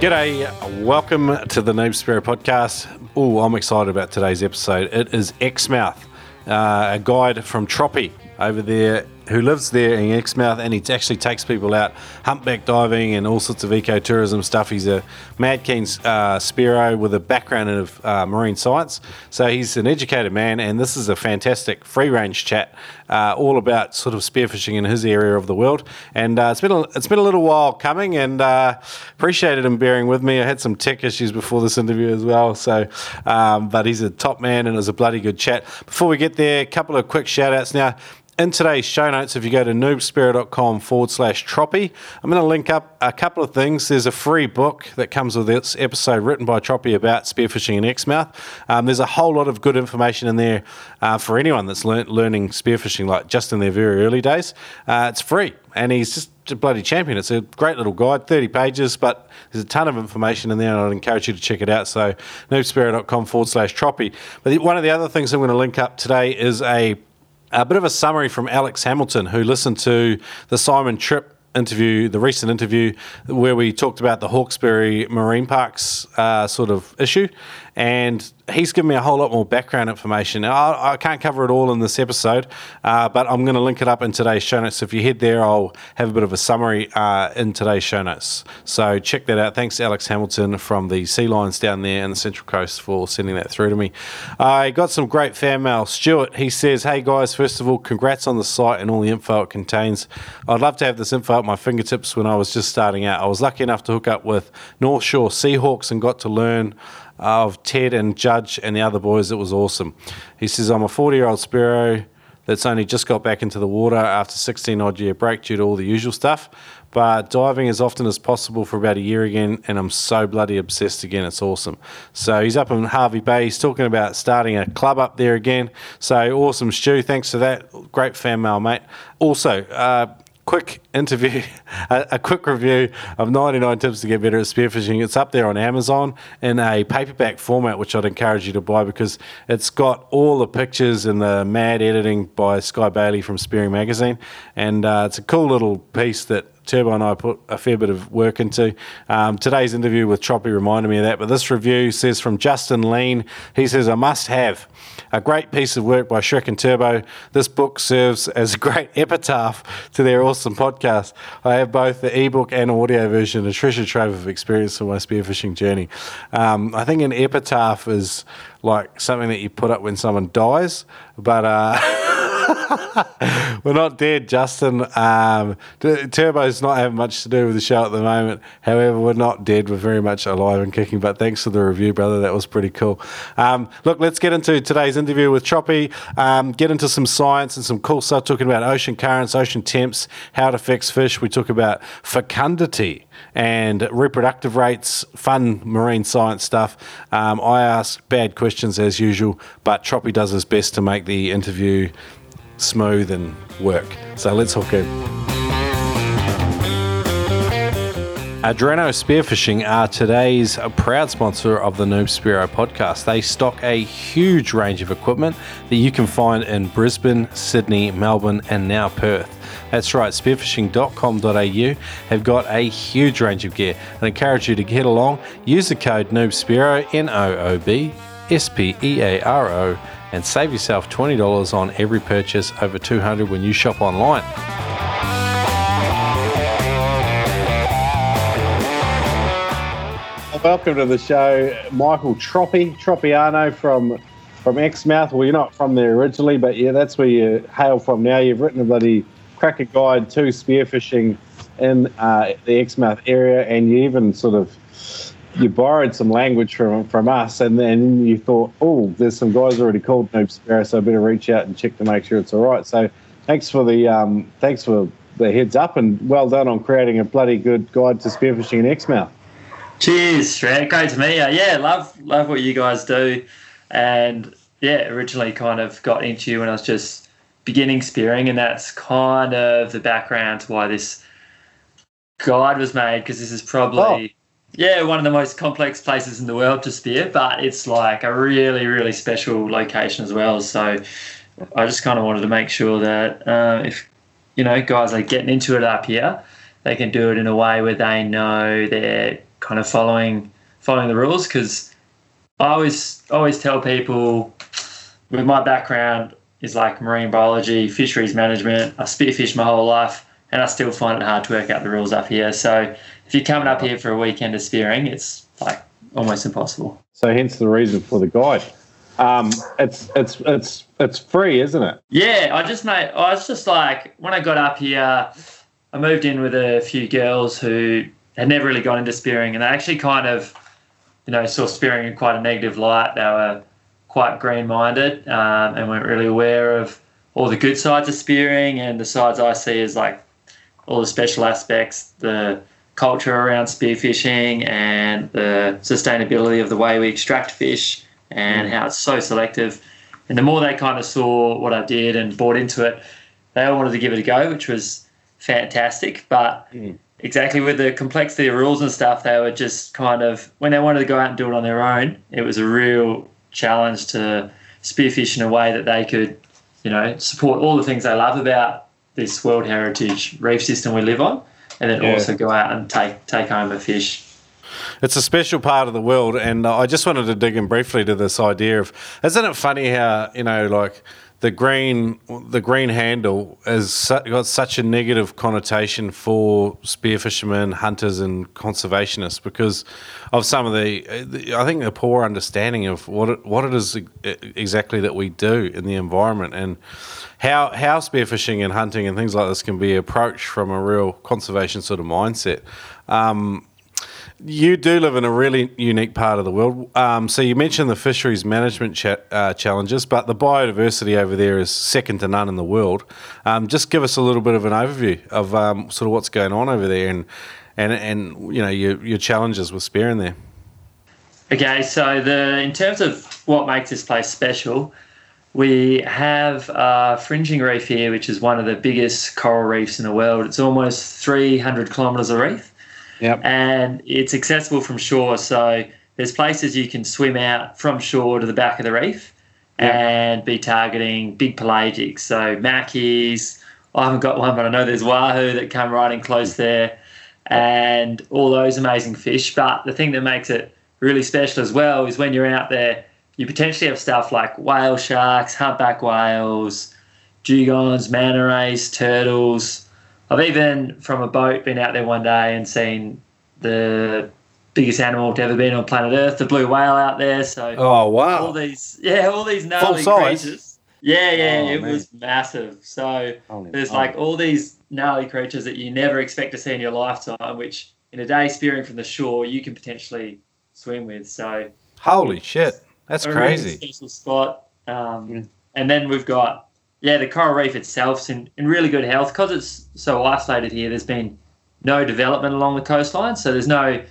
G'day, welcome to the Spearo podcast. Oh, I'm excited about today's episode. It is Exmouth, uh, a guide from Troppy over there who lives there in Exmouth and he actually takes people out humpback diving and all sorts of ecotourism stuff. He's a mad keen uh, Spearo with a background in uh, marine science. So he's an educated man and this is a fantastic free range chat uh, all about sort of spearfishing in his area of the world. And uh, it's been a, it's been a little while coming and uh, appreciated him bearing with me. I had some tech issues before this interview as well. So, um, but he's a top man and it was a bloody good chat. Before we get there, a couple of quick shout outs now in today's show notes, if you go to noobspearo.com forward slash troppy, I'm going to link up a couple of things. There's a free book that comes with this episode written by Troppy about spearfishing in Exmouth. Um, there's a whole lot of good information in there uh, for anyone that's lear- learning spearfishing, like just in their very early days. Uh, it's free, and he's just a bloody champion. It's a great little guide, 30 pages, but there's a ton of information in there, and I'd encourage you to check it out. So, noobspearo.com forward slash troppy. But one of the other things I'm going to link up today is a a bit of a summary from Alex Hamilton, who listened to the Simon Tripp interview, the recent interview where we talked about the Hawkesbury Marine Parks uh, sort of issue, and he's given me a whole lot more background information. I, I can't cover it all in this episode, uh, but I'm going to link it up in today's show notes. If you head there, I'll have a bit of a summary uh, in today's show notes. So check that out. Thanks, Alex Hamilton from the Sea Lions down there in the Central Coast for sending that through to me. I got some great fan mail. Stuart, he says, Hey guys, first of all, congrats on the site and all the info it contains. I'd love to have this info at my fingertips when I was just starting out. I was lucky enough to hook up with North Shore Seahawks and got to learn of Ted and Judge and the other boys. It was awesome. He says, I'm a 40 year old Spearo that's only just got back into the water after 16 odd year break due to all the usual stuff. But diving as often as possible for about a year again, and I'm so bloody obsessed again. It's awesome. So he's up in Hervey Bay. He's talking about starting a club up there again. So awesome, Stu. Thanks for that. Great fan mail, mate. Also, uh, quick interview, a, a, quick review of 99 Tips to Get Better at Spearfishing. It's up there on Amazon in a paperback format, which I'd encourage you to buy because it's got all the pictures and the mad editing by Sky Bailey from Spearing Magazine. And uh, it's a cool little piece that Turbo and I put a fair bit of work into. Um, today's interview with Troppy reminded me of that, but this review says from Justin Lean, he says, I must have a great piece of work by Shrek and Turbo. This book serves as a great epitaph to their awesome podcast. I have both the ebook and audio version, a treasure trove of experience for my spearfishing journey. Um, I think an epitaph is like something that you put up when someone dies, but. Uh, we're not dead, Justin. Um, Turbo's not having much to do with the show at the moment. However, we're not dead. We're very much alive and kicking. But thanks for the review, brother. That was pretty cool. Um, look, let's get into today's interview with Troppy. Um, get into some science and some cool stuff, talking about ocean currents, ocean temps, how it affects fish. We talk about fecundity and reproductive rates, fun marine science stuff. Um, I ask bad questions as usual, but Troppy does his best to make the interview smooth and work. So let's hook in. Adreno Spearfishing are today's proud sponsor of the Noob Spearo podcast. They stock a huge range of equipment that you can find in Brisbane, Sydney, Melbourne, and now Perth. That's right, spearfishing.com.au have got a huge range of gear. I encourage you to get along. Use the code NoobSpearo, N O O B S P E A R O and save yourself $20 on every purchase over 200 when you shop online. Welcome to the show, Michael Troppi, Troppiano from from Exmouth. Well, you're not from there originally, but yeah, that's where you hail from now. You've written a bloody cracker guide to spearfishing in uh, the Exmouth area, and you even sort of you borrowed some language from from us, and then you thought, oh, there's some guys already called Noob Spearo, so I better reach out and check to make sure it's all right. So thanks for the um, thanks for the heads up, and well done on creating a bloody good guide to spearfishing in Exmouth. Cheers, Shrek. Great to meet you. Yeah, love love what you guys do, and yeah, originally kind of got into you when I was just beginning spearing, and that's kind of the background to why this guide was made because this is probably. Oh yeah, one of the most complex places in the world to spear, but it's like a really, really special location as well. So I just kind of wanted to make sure that uh, if you know guys are getting into it up here, they can do it in a way where they know they're kind of following following the rules because I always always tell people with my background is like marine biology, fisheries management. I spearfish my whole life, and I still find it hard to work out the rules up here. So if you're coming up here for a weekend of spearing, it's like almost impossible. So hence the reason for the guide. Um, it's it's it's it's free, isn't it? Yeah, I just made. I was just like when I got up here, I moved in with a few girls who had never really gone into spearing, and they actually kind of, you know, saw spearing in quite a negative light. They were quite green-minded um, and weren't really aware of all the good sides of spearing and the sides I see as like all the special aspects, the culture around spearfishing and the sustainability of the way we extract fish and how it's so selective. And the more they kind of saw what I did and bought into it, they all wanted to give it a go, which was fantastic. But Mm. exactly with the complexity of rules and stuff, they were just kind of when they wanted to go out and do it on their own, it was a real challenge to spearfish in a way that they could, you know, support all the things they love about this World Heritage reef system we live on, and then Yeah. also go out and take take home a fish. It's a special part of the world, and uh, I just wanted to dig in briefly to this idea of isn't it funny how you know like the green the green handle has got such a negative connotation for spearfishermen, hunters, and conservationists because of some of the, the I think the poor understanding of what it, what it is exactly that we do in the environment and how how spearfishing and hunting and things like this can be approached from a real conservation sort of mindset. Um, you do live in a really unique part of the world. Um, so you mentioned the fisheries management uh, challenges, but the biodiversity over there is second to none in the world. Um, just give us a little bit of an overview of um, sort of what's going on over there and and and you know your your challenges with spearing there. Okay, so the in terms of what makes this place special, we have a fringing reef here, which is one of the biggest coral reefs in the world. It's almost 300 kilometres of reef, Yep. and it's accessible from shore. So there's places you can swim out from shore to the back of the reef and be targeting big pelagics. So mackies. I haven't got one, but I know there's wahoo that come right in close there, and all those amazing fish. But the thing that makes it really special as well is when you're out there, you potentially have stuff like whale sharks, humpback whales, dugongs, manta rays, turtles. I've even from a boat been out there one day and seen the biggest animal to ever been on planet Earth, the blue whale out there. So Oh wow, all these, yeah, all these gnarly creatures. Yeah, yeah, Oh, it man. was massive. So Holy- there's like all these gnarly creatures that you never expect to see in your lifetime, which in a day spearing from the shore you can potentially swim with. So Holy shit, that's a really crazy. special spot. Um. And then we've got yeah, the coral reef itself's in, in really good health because it's so isolated here. There's been no development along the coastline, so there's no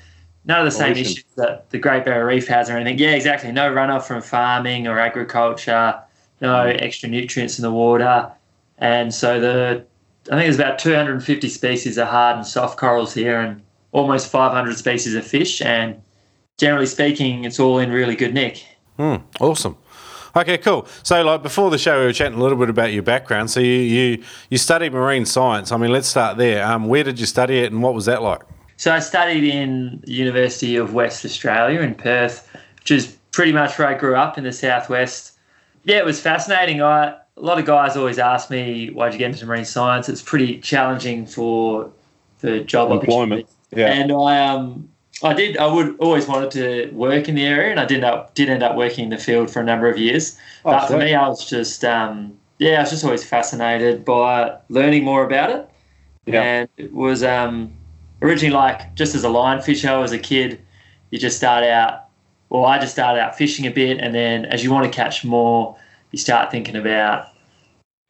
none of the same issues that the Great Barrier Reef has or anything. Yeah, exactly. No runoff from farming or agriculture. No Mm. extra nutrients in the water, and so the I think there's about 250 species of hard and soft corals here, and almost 500 species of fish. And generally speaking, it's all in really good nick. Hmm, awesome. Okay, cool. So, like before the show, we were chatting a little bit about your background. So, you you, you studied marine science. I mean, let's start there. Um, where did you study it, and what was that like? So I studied in University of West Australia in Perth, which is pretty much where I grew up in the southwest. Yeah, it was fascinating. I a lot of guys always ask me why'd you get into marine science. It's pretty challenging for the job Employment. Yeah. And I um I did I would always wanted to work in the area and I did up did end up working in the field for a number of years. Oh, but for me I was just um yeah, I was just always fascinated by learning more about it. Yeah. And it was um originally like just as a line fisher as a kid, you just start out well, I just started out fishing a bit and then as you want to catch more, you start thinking about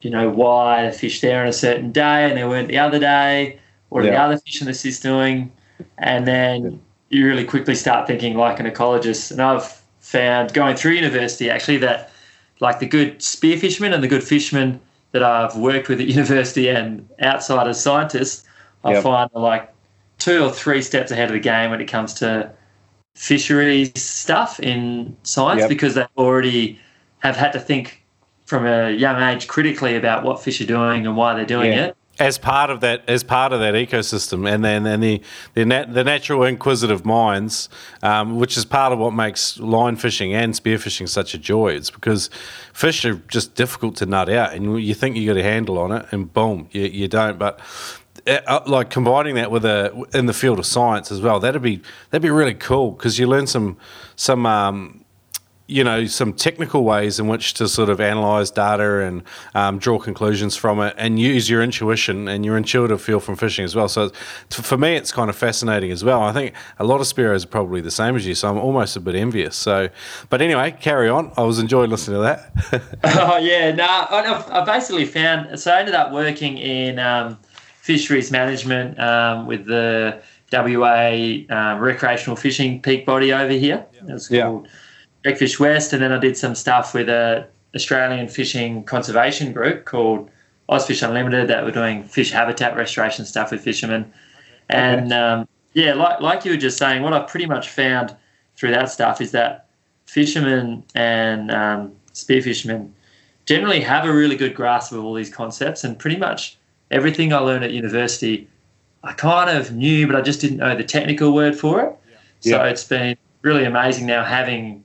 you know, why the fish there on a certain day and they weren't the other day. What are the other fish in the system doing? And then you really quickly start thinking like an ecologist. And I've found going through university actually that like the good spear fishermen and the good fishermen that I've worked with at university and outside as scientists, I Yep. find are like two or three steps ahead of the game when it comes to fisheries stuff in science Yep. because they already have had to think from a young age critically about what fish are doing and why they're doing Yeah. it. As part of that as part of that ecosystem and then and the the, nat, the natural inquisitive minds um, which is part of what makes line fishing and spearfishing such a joy. It's because fish are just difficult to nut out and you think you got a handle on it and boom you, you don't. But uh, uh like combining that with a in the field of science as well that'd be that'd be really cool because you learn some some um, you know some technical ways in which to sort of analyze data and um, draw conclusions from it and use your intuition and your intuitive feel from fishing as well. So for me it's kind of fascinating as well. I think a lot of spearos are probably the same as you so i'm almost a bit envious. So but anyway carry on. I was enjoying listening to that. Oh yeah. No nah, I, basically found so i ended up working in um, fisheries management um, with the wa um, recreational fishing peak body over here. Yeah. it's called yeah Fish West, and then I did some stuff with a Australian fishing conservation group called Ozfish Unlimited that were doing fish habitat restoration stuff with fishermen. And um, yeah, like like you were just saying, what I pretty much found through that stuff is that fishermen and um, spear fishermen generally have a really good grasp of all these concepts, and pretty much everything I learned at university, I kind of knew, but I just didn't know the technical word for it. Yeah. So yeah. it's been really amazing now having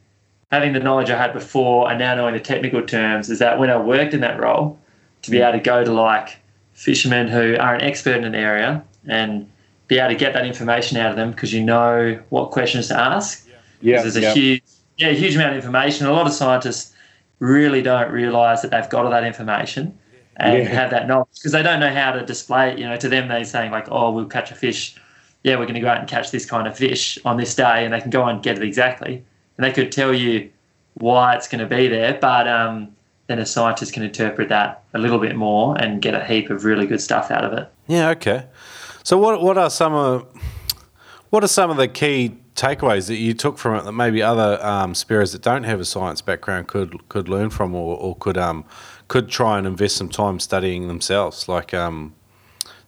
having the knowledge I had before and now knowing the technical terms is that when I worked in that role, to be able to go to like fishermen who are an expert in an area and be able to get that information out of them because you know what questions to ask. Yeah. There's a yeah. huge, yeah, huge amount of information. A lot of scientists really don't realize that they've got all that information and yeah. have that knowledge because they don't know how to display it. You know, to them, they're saying like, oh, we'll catch a fish. Yeah, we're going to go out and catch this kind of fish on this day, and they can go and get it exactly and they could tell you why it's going to be there, but um, then a scientist can interpret that a little bit more and get a heap of really good stuff out of it. Yeah. Okay. So what what are some of what are some of the key takeaways that you took from it that maybe other um, that don't have a science background could could learn from or, or could um, could try and invest some time studying themselves, like um,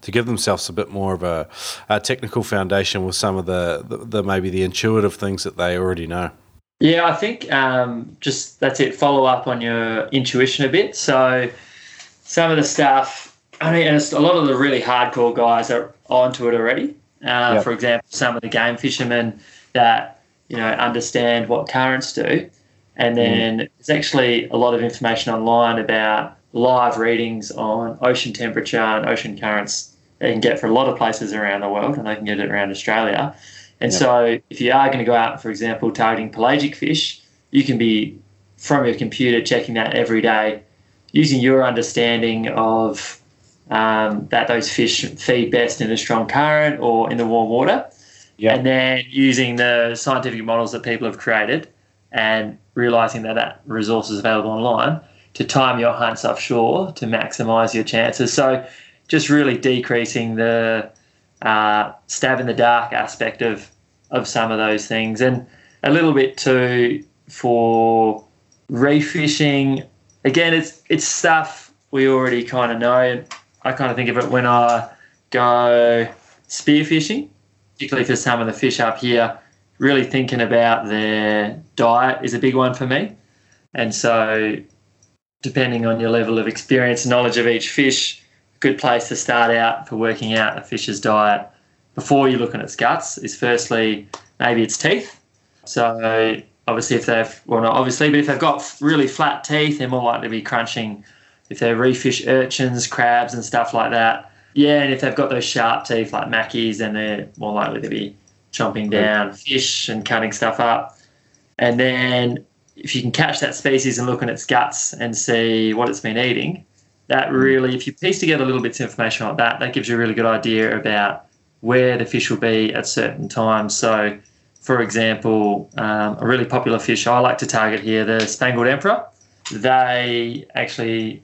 to give themselves a bit more of a, a technical foundation with some of the, the, the maybe the intuitive things that they already know. Yeah, I think um, just that's it. Follow up on your intuition a bit. So some of the stuff, I mean, and a lot of the really hardcore guys are onto it already. Uh, yep. For example, some of the game fishermen that you know understand what currents do, and mm. then mm. there's actually a lot of information online about live readings on ocean temperature and ocean currents. They can get for a lot of places around the world, and they can get it around Australia. And yep. so, if you are going to go out, for example, targeting pelagic fish, you can be from your computer checking that every day, using your understanding of um, that those fish feed best in a strong current or in the warm water, yep. and then using the scientific models that people have created and realizing that that resource is available online to time your hunts offshore to maximize your chances. So, just really decreasing the uh, stab in the dark aspect of of some of those things, and a little bit too for reef fishing. Again, it's it's stuff we already kind of know. I kind of think of it when I go spearfishing, particularly for some of the fish up here. Really thinking about their diet is a big one for me, and so depending on your level of experience knowledge of each fish, good place to start out for working out a fish's diet before you're looking at its guts is firstly maybe its teeth. So obviously if they've well not obviously, but if they've got really flat teeth, they're more likely to be crunching. If they're reef fish urchins, crabs and stuff like that. Yeah, and if they've got those sharp teeth like mackies, then they're more likely to be chomping down fish and cutting stuff up. And then if you can catch that species and look in its guts and see what it's been eating, that mm. really, if you piece together little bits of information like that, that gives you a really good idea about where the fish will be at certain times. So, for example, um, a really popular fish I like to target here, the Spangled Emperor. They actually,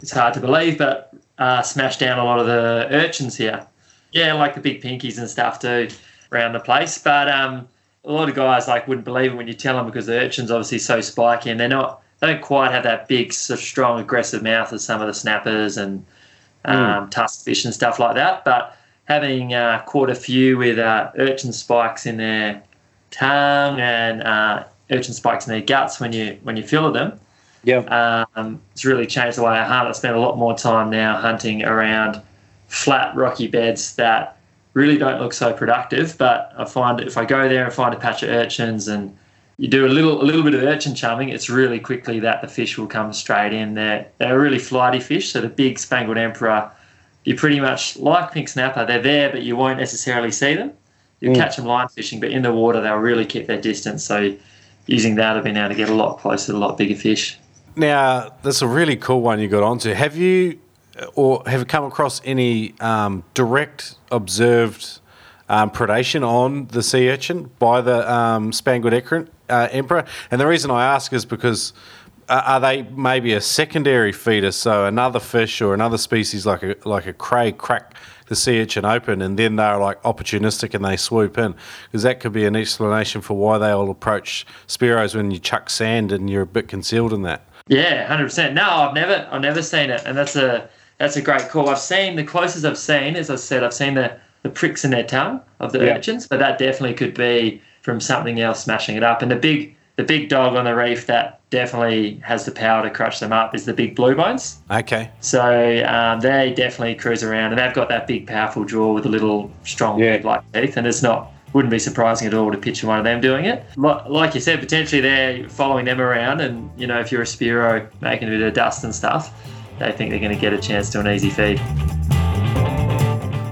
it's hard to believe, but uh, smash down a lot of the urchins here. Yeah, like the big pinkies and stuff too around the place. But um, a lot of guys like wouldn't believe it when you tell them because the urchin's obviously so spiky and they're not they don't quite have that big, strong, aggressive mouth as some of the snappers and hmm. um, mm. tusk fish and stuff like that. But having uh, caught a few with uh, urchin spikes in their tongue and uh, urchin spikes in their guts when you when you feel them, yeah, um, it's really changed the way I hunt. I spend a lot more time now hunting around flat, rocky beds that really don't look so productive. But I find if I go there and find a patch of urchins and you do a little a little bit of urchin chumming, it's really quickly that the fish will come straight in. They're they're really flighty fish. So the big spangled emperor, you pretty much like pink snapper. They're there, but you won't necessarily see them. You Mm. catch them line fishing, but in the water they'll really keep their distance. So using that, I've been able to get a lot closer to a lot bigger fish. Now, that's a really cool one you got onto. Have you or have you come across any um, direct observed um, predation on the sea urchin by the um, spangled uh, emperor? And the reason I ask is because uh, are they maybe a secondary feeder? So another fish or another species like a like a cray crack the sea urchin open, and then they're like opportunistic and they swoop in. Because that could be an explanation for why they all approach spearos when you chuck sand and you're a bit concealed in that. Yeah, hundred percent. No, I've never, I've never seen it, and that's a that's a great call. I've seen the closest I've seen, as I said, I've seen the the pricks in their tongue of the Yeah. urchins, but that definitely could be from something else smashing it up. And the big the big dog on the reef that definitely has the power to crush them up is the big blue bones. Okay. So um, they definitely cruise around, and they've got that big, powerful jaw with a little strong Yeah. like teeth, and it's not wouldn't be surprising at all to picture one of them doing it. Like you said, potentially they're following them around, and you know if you're a Spearo making a bit of dust and stuff, they think they're going to get a chance to an easy feed.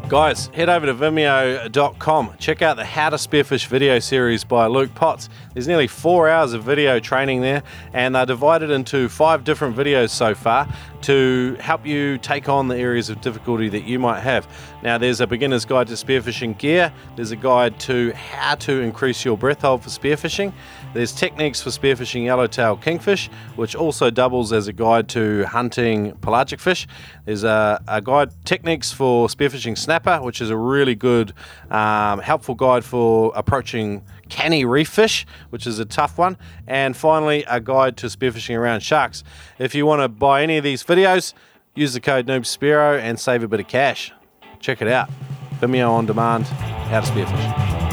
Guys, head over to vimeo.com. Check out the How to Spearfish video series by Luke Potts. There's nearly four hours of video training there, and they're divided into five different videos so far to help you take on the areas of difficulty that you might have. Now, there's a beginner's guide to spearfishing gear, there's a guide to how to increase your breath hold for spearfishing, there's techniques for spearfishing yellowtail kingfish, which also doubles as a guide to hunting pelagic fish. There's a, a guide techniques for spearfishing snapper, which is a really good, um, helpful guide for approaching canny reef fish, which is a tough one. And finally, a guide to spearfishing around sharks. If you want to buy any of these videos, use the code NoobSpearo and save a bit of cash. Check it out. Vimeo on demand, how to spearfish.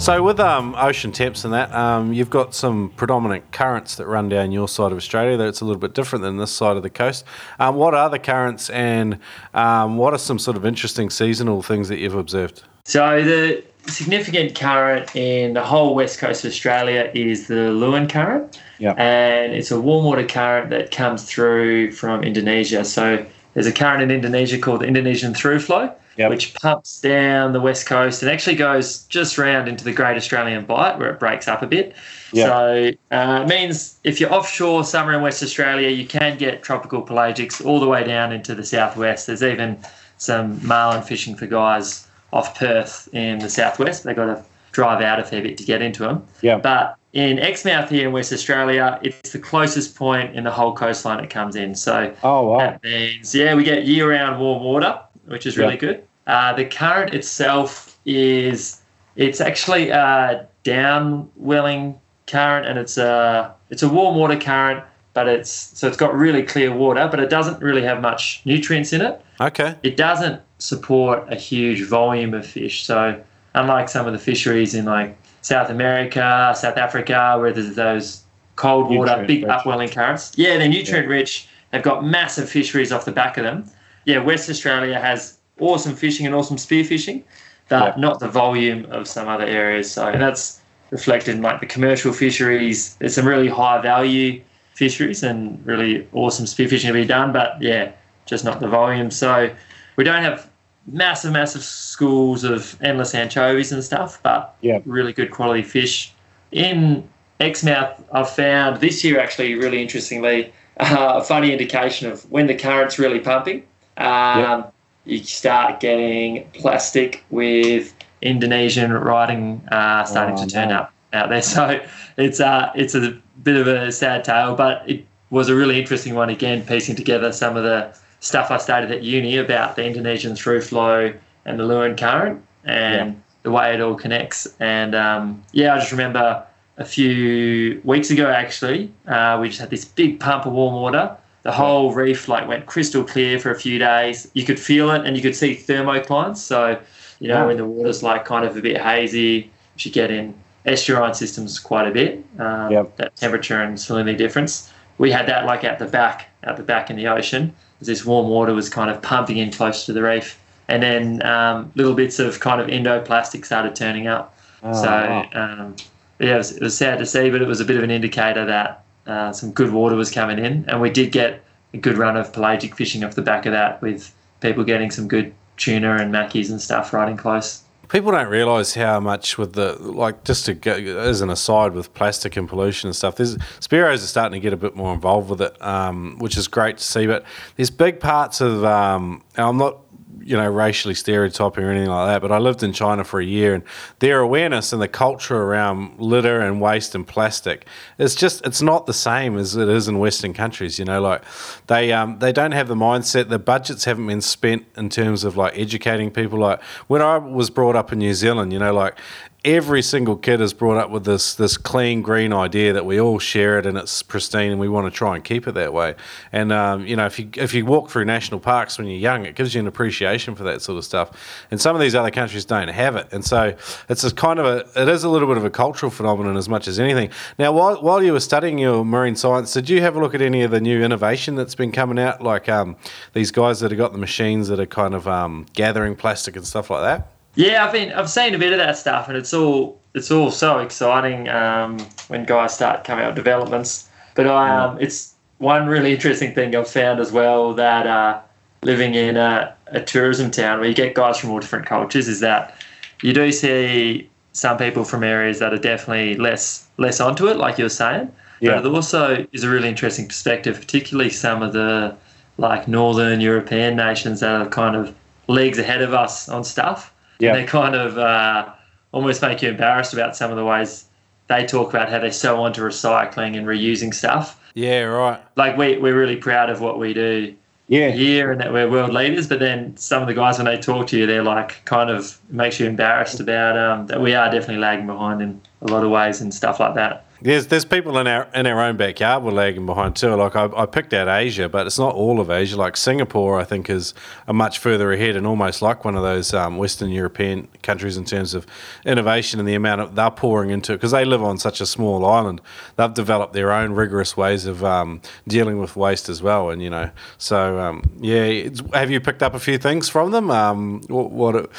So with um, ocean temps and that, um, you've got some predominant currents that run down your side of Australia. That's a little bit different than this side of the coast. Um, what are the currents, and um, what are some sort of interesting seasonal things that you've observed? So the significant current in the whole west coast of Australia is the Leeuwin current. Yeah. And it's a warm water current that comes through from Indonesia. So there's a current in Indonesia called the Indonesian through flow, Yep. which pumps down the west coast and actually goes just round into the Great Australian Bight where it breaks up a bit. Yeah. So uh, it means if you're offshore somewhere in West Australia, you can get tropical pelagics all the way down into the southwest. There's even some marlin fishing for guys off Perth in the southwest. They've got to drive out a fair bit to get into them. Yeah. But in Exmouth here in West Australia, it's the closest point in the whole coastline it comes in. So Oh wow. that means, yeah, we get year round warm water, which is really good. Uh, the current itself is, it's actually a downwelling current and it's a, it's a warm water current, but it's, so it's got really clear water, but it doesn't really have much nutrients in it Okay. it doesn't support a huge volume of fish. So unlike some of the fisheries in like South America, South Africa, where there's those cold water, Nutrient big rich. upwelling currents, yeah, they're nutrient rich. They've got massive fisheries off the back of them. Yeah, West Australia has awesome fishing and awesome spear fishing, but Yeah. not the volume of some other areas. So and that's reflected in like the commercial fisheries. There's some really high value fisheries and really awesome spear fishing to be done, but yeah, just not the volume. So we don't have massive, massive schools of endless anchovies and stuff, but Yeah. really good quality fish. In Exmouth, I've found this year actually really interestingly uh, a funny indication of when the current's really pumping. Um, You start getting plastic with Indonesian riding uh, starting Oh, to turn no. up out there. So it's uh, it's a bit of a sad tale, but it was a really interesting one again, piecing together some of the stuff I studied at uni about the Indonesian through flow and the Leeuwin current and the way it all connects. And um, yeah, I just remember a few weeks ago actually, uh, we just had this big pump of warm water. The whole reef like went crystal clear for a few days. You could feel it and you could see thermoclines. So, you know, Wow. when the water's like kind of a bit hazy, you get in estuarine systems quite a bit. Um, Yep. That temperature and salinity difference. we had that like at the back, at the back in the ocean. As this warm water was kind of pumping in close to the reef, and then um, little bits of kind of endoplastic started turning up. Oh, so wow. um, yeah, it was, it was sad to see, but it was a bit of an indicator that uh, some good water was coming in, and we did get a good run of pelagic fishing off the back of that, with people getting some good tuna and mackies and stuff riding close. People don't realise how much with the like just to go as an aside with plastic and pollution and stuff. There's Spearos are starting to get a bit more involved with it, um, which is great to see. But there's big parts of um, I'm not you know racially stereotyping or anything like that. But I lived in China for a year, and their awareness and the culture around litter and waste and plastic it's just it's not the same as it is in Western countries. You know, like they um, they don't have the mindset. The budgets haven't been spent in terms of like educating people. Like when I was brought up in New Zealand, you know, like every single kid is brought up with this this clean green idea that we all share it and it's pristine and we want to try and keep it that way. And um, you know, if you if you walk through national parks when you're young, it gives you an appreciation for that sort of stuff. And some of these other countries don't have it, and so it's a kind of a it is a little bit of a cultural phenomenon as much as anything. Now, while while you were studying your marine science, did you have a look at any of the new innovation that's been coming out, like um, these guys that have got the machines that are kind of um, gathering plastic and stuff like that? Yeah, I've been I've seen a bit of that stuff, and it's all it's all so exciting um, when guys start coming out with developments. But um, it's one really interesting thing I've found as well that uh, living in a, a tourism town where you get guys from all different cultures is that you do see some people from areas that are definitely less less onto it, like you were saying. Yeah. But it also is a really interesting perspective, particularly some of the like northern European nations that are kind of leagues ahead of us on stuff. Yeah. And they kind of uh, almost make you embarrassed about some of the ways they talk about how they're so onto recycling and reusing stuff. Yeah, right. Like we, we're really proud of what we do Yeah. here and that we're world leaders, but then some of the guys when they talk to you, they're like kind of makes you embarrassed about um, that we are definitely lagging behind in a lot of ways and stuff like that. There's there's people in our in our own backyard we're lagging behind too. Like I, I picked out Asia, but it's not all of Asia. Like Singapore, I think is a much further ahead and almost like one of those um, Western European countries in terms of innovation and the amount of they're pouring into it because they live on such a small island. They've developed their own rigorous ways of um, dealing with waste as well, and you know, so um, yeah. Have you picked up a few things from them? Um, what what,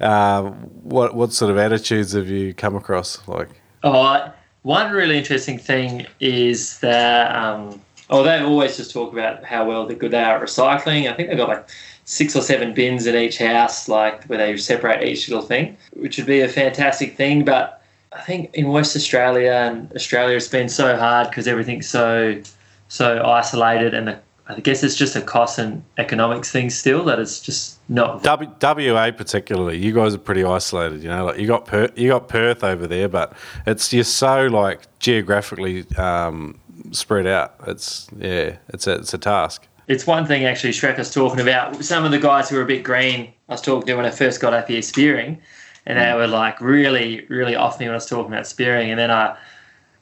uh, what what sort of attitudes have you come across? Like. Oh, one really interesting thing is that, um, oh, they always just talk about how well they're good they are at recycling. I think they've got like six or seven bins in each house, like where they separate each little thing, which would be a fantastic thing. But I think in West Australia and Australia, it's been so hard because everything's so so isolated, and the, I guess it's just a cost and economics thing still that it's just not W, WA particularly, you guys are pretty isolated. You know, like you got Perth, you got Perth over there, but it's just so like geographically um, spread out. It's yeah, it's a, it's a task. it's one thing actually Shrek was talking about. Some of the guys who were a bit green, I was talking to when I first got up here spearing, and they were like really, really off me when I was talking about spearing. And then I,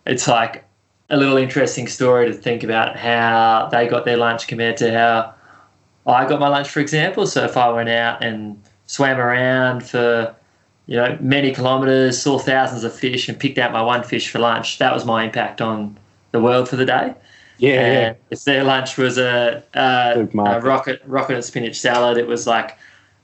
it's like a little interesting story to think about how they got their lunch compared to how I got my lunch, for example. So if I went out and swam around for you know many kilometres, saw thousands of fish, and picked out my one fish for lunch, that was my impact on the world for the day. Yeah. yeah. And if their lunch was a, a, a rocket rocket and spinach salad, it was like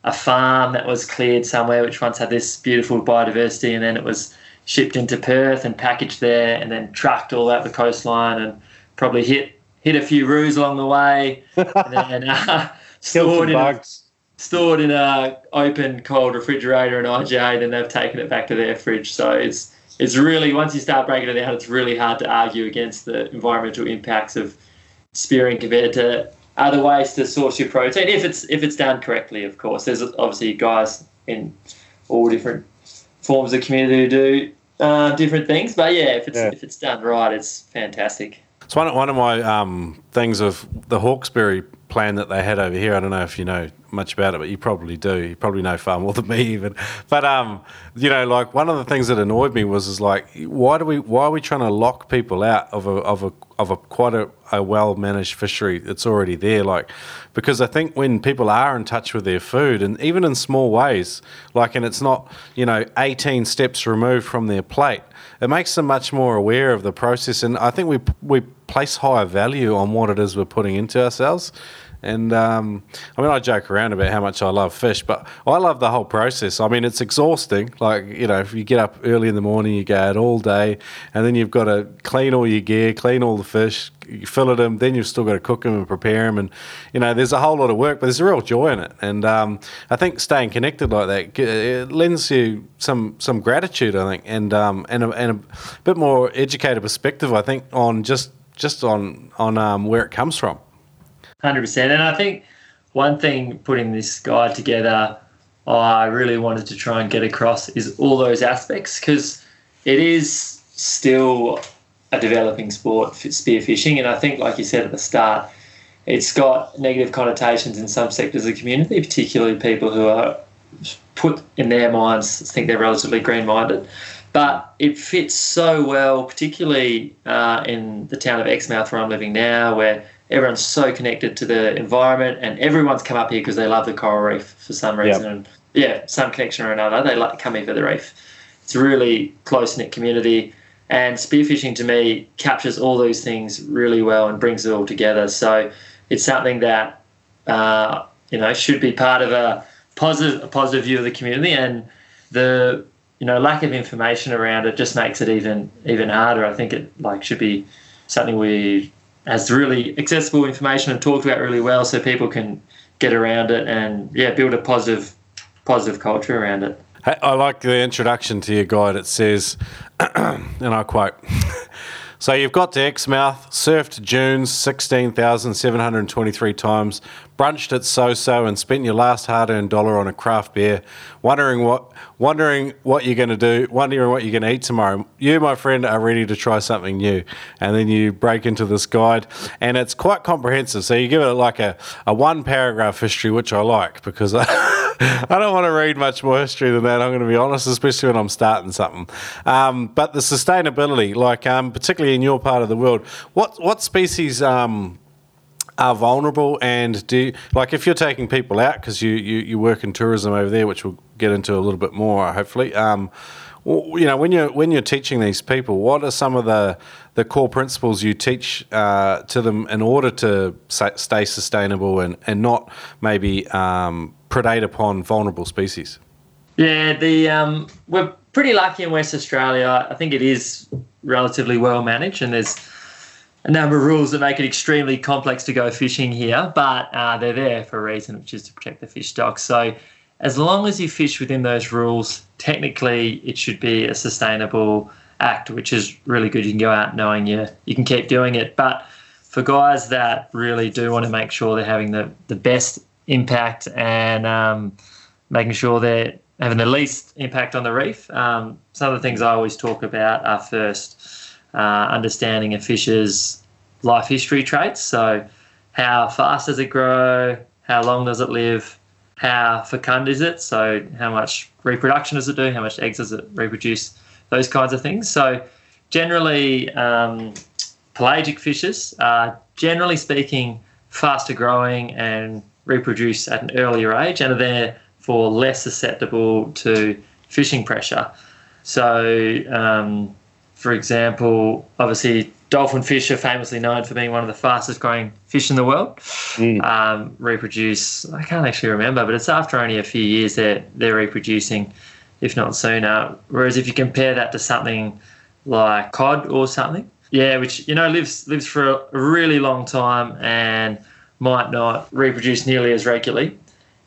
a farm that was cleared somewhere, which once had this beautiful biodiversity, and then it was shipped into Perth and packaged there, and then trucked all out the coastline, and probably hit hit a few roos along the way, and then uh, stored in a, bugs. stored in a open cold refrigerator in IGA, then they've taken it back to their fridge. So it's it's really once you start breaking it down, it's really hard to argue against the environmental impacts of spearing compared to other ways to source your protein if it's if it's done correctly. Of course, there's obviously guys in all different forms of community who do uh, different things, but yeah, if it's Yeah. if it's done right, it's fantastic. It's one, one of my um, things of the Hawkesbury plan that they had over here. I don't know if you know much about it, but you probably do. You probably know far more than me even. But um, you know, like one of the things that annoyed me was is like, why do we why are we trying to lock people out of a of a of a quite a, a well managed fishery that's already there? Like, because I think when people are in touch with their food and even in small ways, like, and it's not you know eighteen steps removed from their plate, it makes them much more aware of the process. And I think we we place higher value on what it is we're putting into ourselves. And um, I mean, I joke around about how much I love fish, but I love the whole process. I mean, it's exhausting. Like, you know, if you get up early in the morning, you go out all day, and then you've got to clean all your gear, clean all the fish, you fillet them, then you've still got to cook them and prepare them. And, you know, there's a whole lot of work, but there's a real joy in it. And um, I think staying connected like that it lends you some some gratitude, I think, and, um, and, a, and a bit more educated perspective, I think, on just just on, on um, where it comes from. Hundred percent, and I think one thing putting this guide together, I really wanted to try and get across is all those aspects because it is still a developing sport, spearfishing, and I think, like you said at the start, it's got negative connotations in some sectors of the community, particularly people who are put in their minds think they're relatively green-minded. But it fits so well, particularly uh, in the town of Exmouth, where I'm living now, where everyone's so connected to the environment, and everyone's come up here because they love the coral reef for some reason. Yep. And yeah, some connection or another, they like to come here for the reef. It's a really close knit community, and spearfishing to me captures all those things really well and brings it all together. So it's something that uh, you know should be part of a positive a positive view of the community, and the you know lack of information around it just makes it even even harder. I think it like should be something we has really accessible information and talked about really well, so people can get around it and yeah, build a positive positive culture around it. I like the introduction to your guide. It says, and I quote. So you've got to Exmouth, surfed dunes 16,723 times, brunched at So-So and spent your last hard-earned dollar on a craft beer, wondering what wondering what you're going to do, wondering what you're going to eat tomorrow. You, my friend, are ready to try something new. And then you break into this guide, and it's quite comprehensive. So you give it like a, a one paragraph history, which I like because I, I don't want to read much more history than that, I'm going to be honest, especially when I'm starting something. Um, but the sustainability, like um, particularly in your part of the world, what, what species. Um, are vulnerable and do like if you're taking people out because you, you, you work in tourism over there, which we'll get into a little bit more hopefully. Um, you know when you're when you're teaching these people, what are some of the the core principles you teach uh, to them in order to stay sustainable and and not maybe um, predate upon vulnerable species? Yeah, the um, we're pretty lucky in West Australia. I think it is relatively well managed, and there's a number of rules that make it extremely complex to go fishing here, but uh, they're there for a reason, which is to protect the fish stocks. So, as long as you fish within those rules, technically it should be a sustainable act, which is really good. You can go out knowing you you can keep doing it. But for guys that really do want to make sure they're having the, the best impact and um, making sure they're having the least impact on the reef, um, some of the things I always talk about are first uh, understanding a fish's life history traits. So, how fast does it grow? How long does it live? How fecund is it? So, how much reproduction does it do? How much eggs does it reproduce? Those kinds of things. So, generally, um, pelagic fishes are generally speaking faster growing and reproduce at an earlier age and are therefore less susceptible to fishing pressure. So, um, for example, obviously dolphin fish are famously known for being one of the fastest growing fish in the world. Mm. Um, reproduce, I can't actually remember, but it's after only a few years they're, they're reproducing, if not sooner. Whereas if you compare that to something like cod or something, yeah, which you know lives lives for a really long time and might not reproduce nearly as regularly.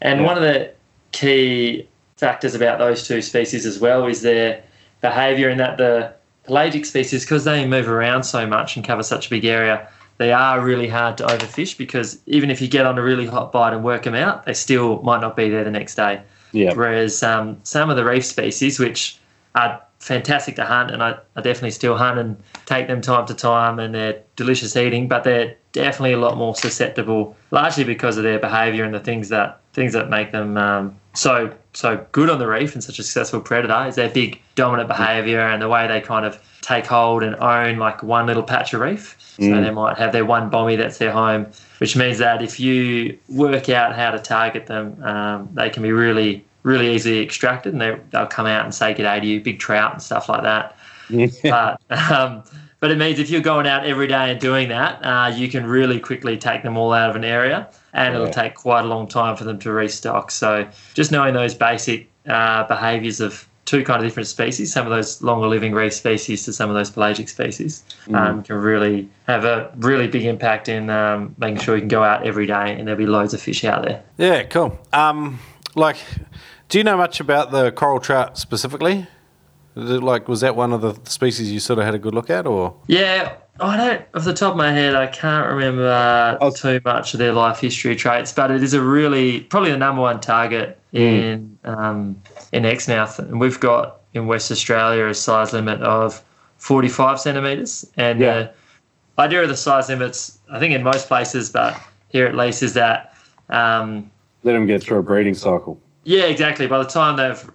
And yeah. one of the key factors about those two species as well is their behaviour in that the pelagic species, because they move around so much and cover such a big area, they are really hard to overfish because even if you get on a really hot bite and work them out, they still might not be there the next day. Yeah. Whereas um, some of the reef species, which are fantastic to hunt, and I, I definitely still hunt and take them time to time, and they're delicious eating, but they're definitely a lot more susceptible, largely because of their behaviour and the things that things that make them um, so so good on the reef and such a successful predator is their big dominant behaviour and the way they kind of take hold and own like one little patch of reef. So mm. they might have their one bommy that's their home, which means that if you work out how to target them, um, they can be really really easily extracted and they, they'll come out and say good day to you, big trout and stuff like that. But um, but it means if you're going out every day and doing that, uh, you can really quickly take them all out of an area, and Yeah. it'll take quite a long time for them to restock. So just knowing those basic uh, behaviours of two kind of different species, some of those longer living reef species to some of those pelagic species, um, can really have a really big impact in um, making sure you can go out every day and there'll be loads of fish out there. Yeah, cool. Um, like, do you know much about the coral trout specifically? Is it Like, was that one of the species you sort of had a good look at, or? Yeah, I don't. Off the top of my head, I can't remember uh, Oh. too much of their life history traits, but it is a really probably the number one target in um, in Exmouth, and we've got in West Australia a size limit of forty five centimeters, and Yeah. the idea of the size limits, I think in most places, but here at least, is that. Um, Let them get through a breeding cycle. yeah, exactly. By the time they've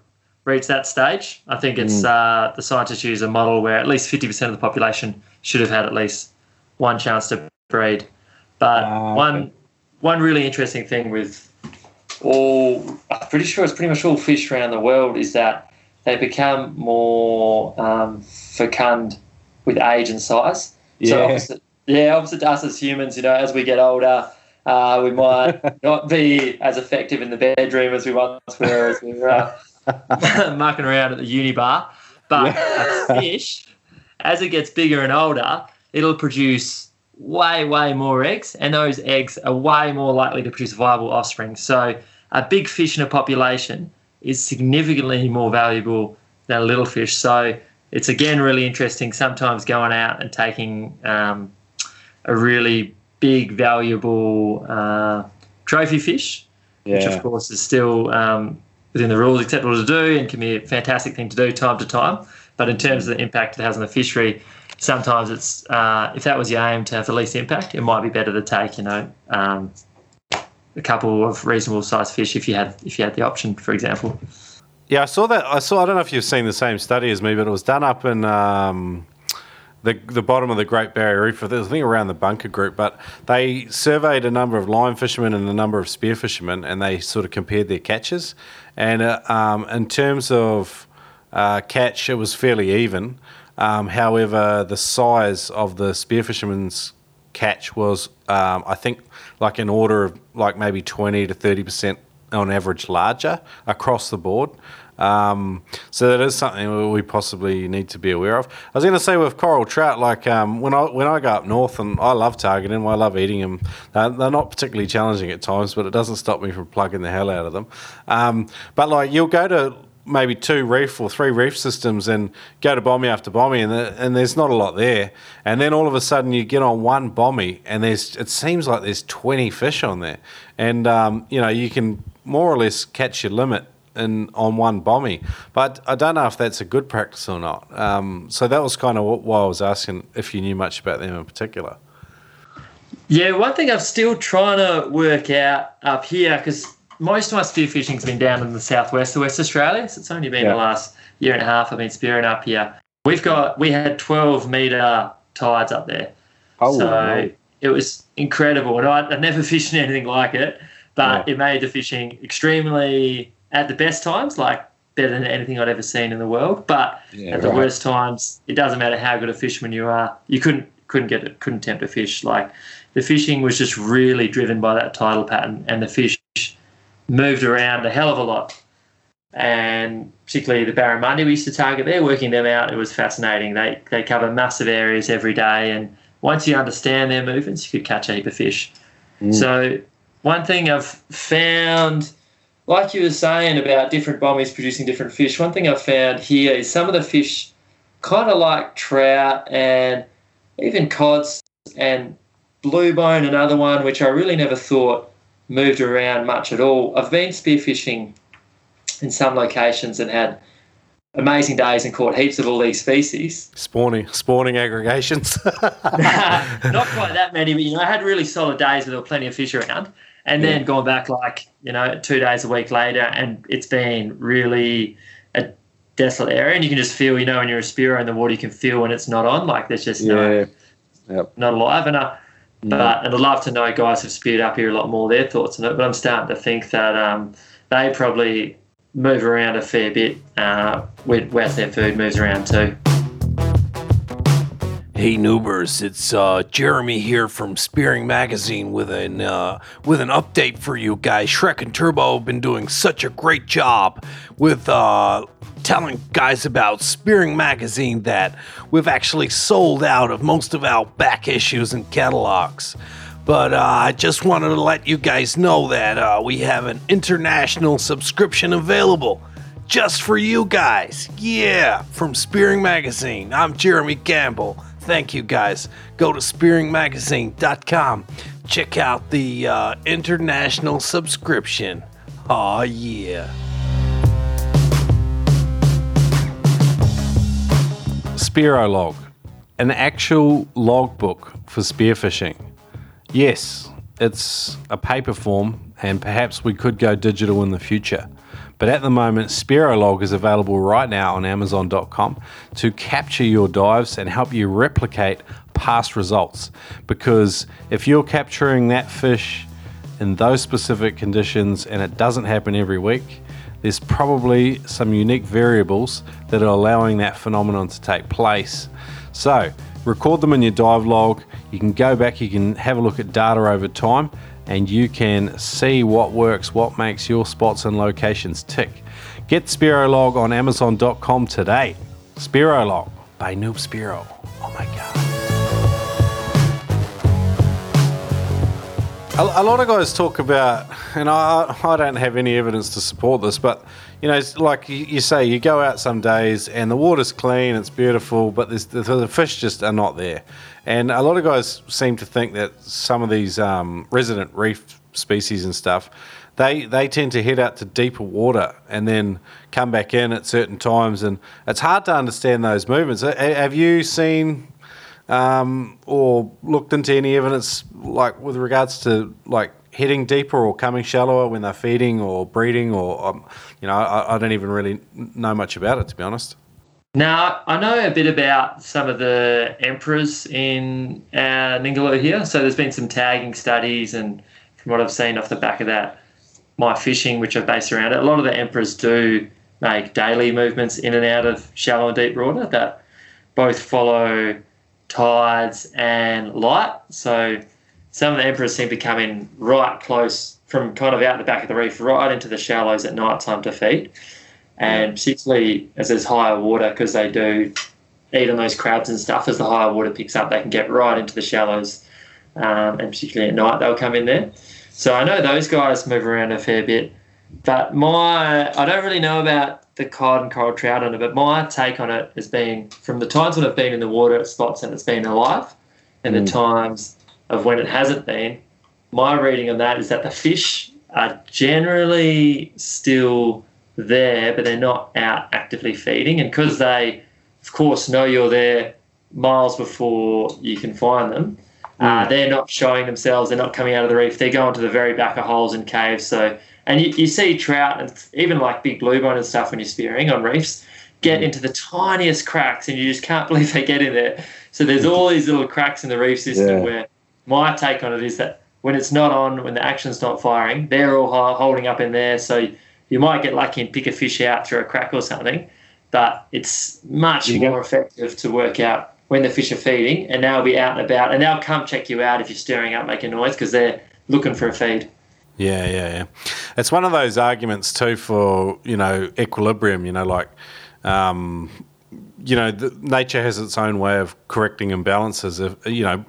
reached that stage, I think it's uh, the scientists use a model where at least 50% of the population should have had at least one chance to breed. But Ah, okay. one one really interesting thing with all, I'm pretty sure it's pretty much all fish around the world, is that they become more um, fecund with age and size. So Yeah. opposite, yeah, opposite to us as humans, you know, as we get older, uh, we might not be as effective in the bedroom as we once were as we were uh, mucking around at the uni bar. But a fish, as it gets bigger and older, it'll produce way, way more eggs, and those eggs are way more likely to produce viable offspring. So a big fish in a population is significantly more valuable than a little fish. So it's again really interesting sometimes going out and taking um, a really big, valuable uh, trophy fish, which of course is still um, within the rules acceptable to do and can be a fantastic thing to do time to time. But in terms of the impact it has on the fishery, sometimes it's uh, if that was your aim to have the least impact, it might be better to take you know um, a couple of reasonable sized fish if you had if you had the option, for example. Yeah, I saw that. I saw. I don't know if you've seen the same study as me, but it was done up in um, the the bottom of the Great Barrier Reef. I think around the Bunker Group, but they surveyed a number of line fishermen and a number of spear fishermen, and they sort of compared their catches. And uh, um, in terms of uh, catch, it was fairly even. Um, however, the size of the spear fishermen's catch was, um, I think, like an order of like maybe twenty to thirty percent on average larger across the board. Um, so that is something we possibly need to be aware of. I was going to say with coral trout, like um, when I when I go up north and I love targeting them, I love eating them. They're, they're not particularly challenging at times, but it doesn't stop me from plugging the hell out of them. Um, but like you'll go to maybe two reef or three reef systems and go to bommy after bommy and, the, and there's not a lot there and then all of a sudden you get on one bommy and there's it seems like there's 20 fish on there and um, you know you can more or less catch your limit in on one bommy but I don't know if that's a good practice or not um, so that was kind of why I was asking if you knew much about them in particular Yeah, one thing I'm still trying to work out up here because most of my spear fishing's been down in the southwest of West Australia. So it's only been Yeah. the last year and a half I've been spearing up here. We've got we had 12 meter tides up there, Oh, so wow. it was incredible. And I, I'd never fished anything like it, but Yeah. it made the fishing extremely at the best times, like better than anything I'd ever seen in the world. But Yeah, at the right. worst times, it doesn't matter how good a fisherman you are, you couldn't couldn't get it, couldn't tempt a fish. Like the fishing was just really driven by that tidal pattern, and the fish moved around a hell of a lot. And particularly the barramundi we used to target there, working them out, it was fascinating. They they cover massive areas every day, and once you understand their movements, you could catch a heap of fish. Mm. So one thing I've found, like you were saying about different bommies producing different fish, one thing I've found here is some of the fish kind of like trout and even cods and bluebone, another one, which I really never thought moved around much at all. I've been spearfishing in some locations and had amazing days and caught heaps of all these species. spawning spawning aggregations Not quite that many, but you know, I had really solid days where there were plenty of fish around. And then going back like, you know, two days a week later and it's been really a desolate area and you can just feel, you know, when you're a spearer in the water you can feel when it's not on. Like there's just no Yep. not alive. And I, but and I'd love to know guys have speared up here a lot more their thoughts on it. But I'm starting to think that um, they probably move around a fair bit uh, as their food moves around too. Hey Noobers, it's uh, Jeremy here from Spearing Magazine with an uh, with an update for you guys. Shrek and Turbo have been doing such a great job with uh, telling guys about Spearing Magazine that we've actually sold out of most of our back issues and catalogs. But uh, I just wanted to let you guys know that uh, we have an international subscription available just for you guys. Yeah, from Spearing Magazine. I'm Jeremy Campbell. Thank you guys. Go to spearingmagazine.com. Check out the uh, international subscription. Aw, yeah. Spearo log, an actual logbook for spearfishing. Yes, it's a paper form, and perhaps we could go digital in the future. But at the moment, Spearolog is available right now on Amazon.com to capture your dives and help you replicate past results. Because if you're capturing that fish in those specific conditions and it doesn't happen every week, there's probably some unique variables that are allowing that phenomenon to take place. So, record them in your dive log. You can go back, you can have a look at data over time, and you can see what works, what makes your spots and locations tick. Get Spearolog on Amazon.com today. Spearolog by Noob Spearo. Oh my god. A, lot of guys talk about, and I, I don't have any evidence to support this, but you know, it's like you, say, you go out some days and the water's clean, it's beautiful, but the, the fish just are not there. And a lot of guys seem to think that some of these um, resident reef species and stuff, they they tend to head out to deeper water and then come back in at certain times, and it's hard to understand those movements. Have you seen um, or looked into any evidence like with regards to like heading deeper or coming shallower when they're feeding or breeding or um, you know I, I don't even really know much about it to be honest. Now, I know a bit about some of the emperors in uh, Ningaloo here. So there's been some tagging studies, and from what I've seen off the back of that, my fishing, which I've based around it, a lot of the emperors do make daily movements in and out of shallow and deep water that both follow tides and light. So some of the emperors seem to come in right close from kind of out the back of the reef, right into the shallows at night time to feed and particularly as there's higher water because they do eat on those crabs and stuff. As the higher water picks up, they can get right into the shallows, um, and particularly at night they'll come in there. So I know those guys move around a fair bit, but my I don't really know about the cod and coral trout on it, but my take on it has been from the times when I've been in the water at spots and it's been alive, and mm. the times of when it hasn't been. My reading on that is that the fish are generally still there, but they're not out actively feeding. And because they, of course, know you're there miles before you can find them, mm. uh, hmm. they're not showing themselves. They're not coming out of the reef. They're going to the very back of holes and caves. So, and you, you see trout and even like big bluebone and stuff when you're spearing on reefs get mm. into the tiniest cracks, and you just can't believe they get in there. So there's hmm. all these little cracks in the reef system yeah. where my take on it is that when it's not on, when the action's not firing, they're all holding up in there. So you might get lucky and pick a fish out through a crack or something, but it's much more effective to work out when the fish are feeding and they'll be out and about and they'll come check you out if you're stirring up making noise because they're looking for a feed. Yeah, yeah, yeah. It's one of those arguments too for you know equilibrium. You know, like um, you know, the, nature has its own way of correcting imbalances. If you know,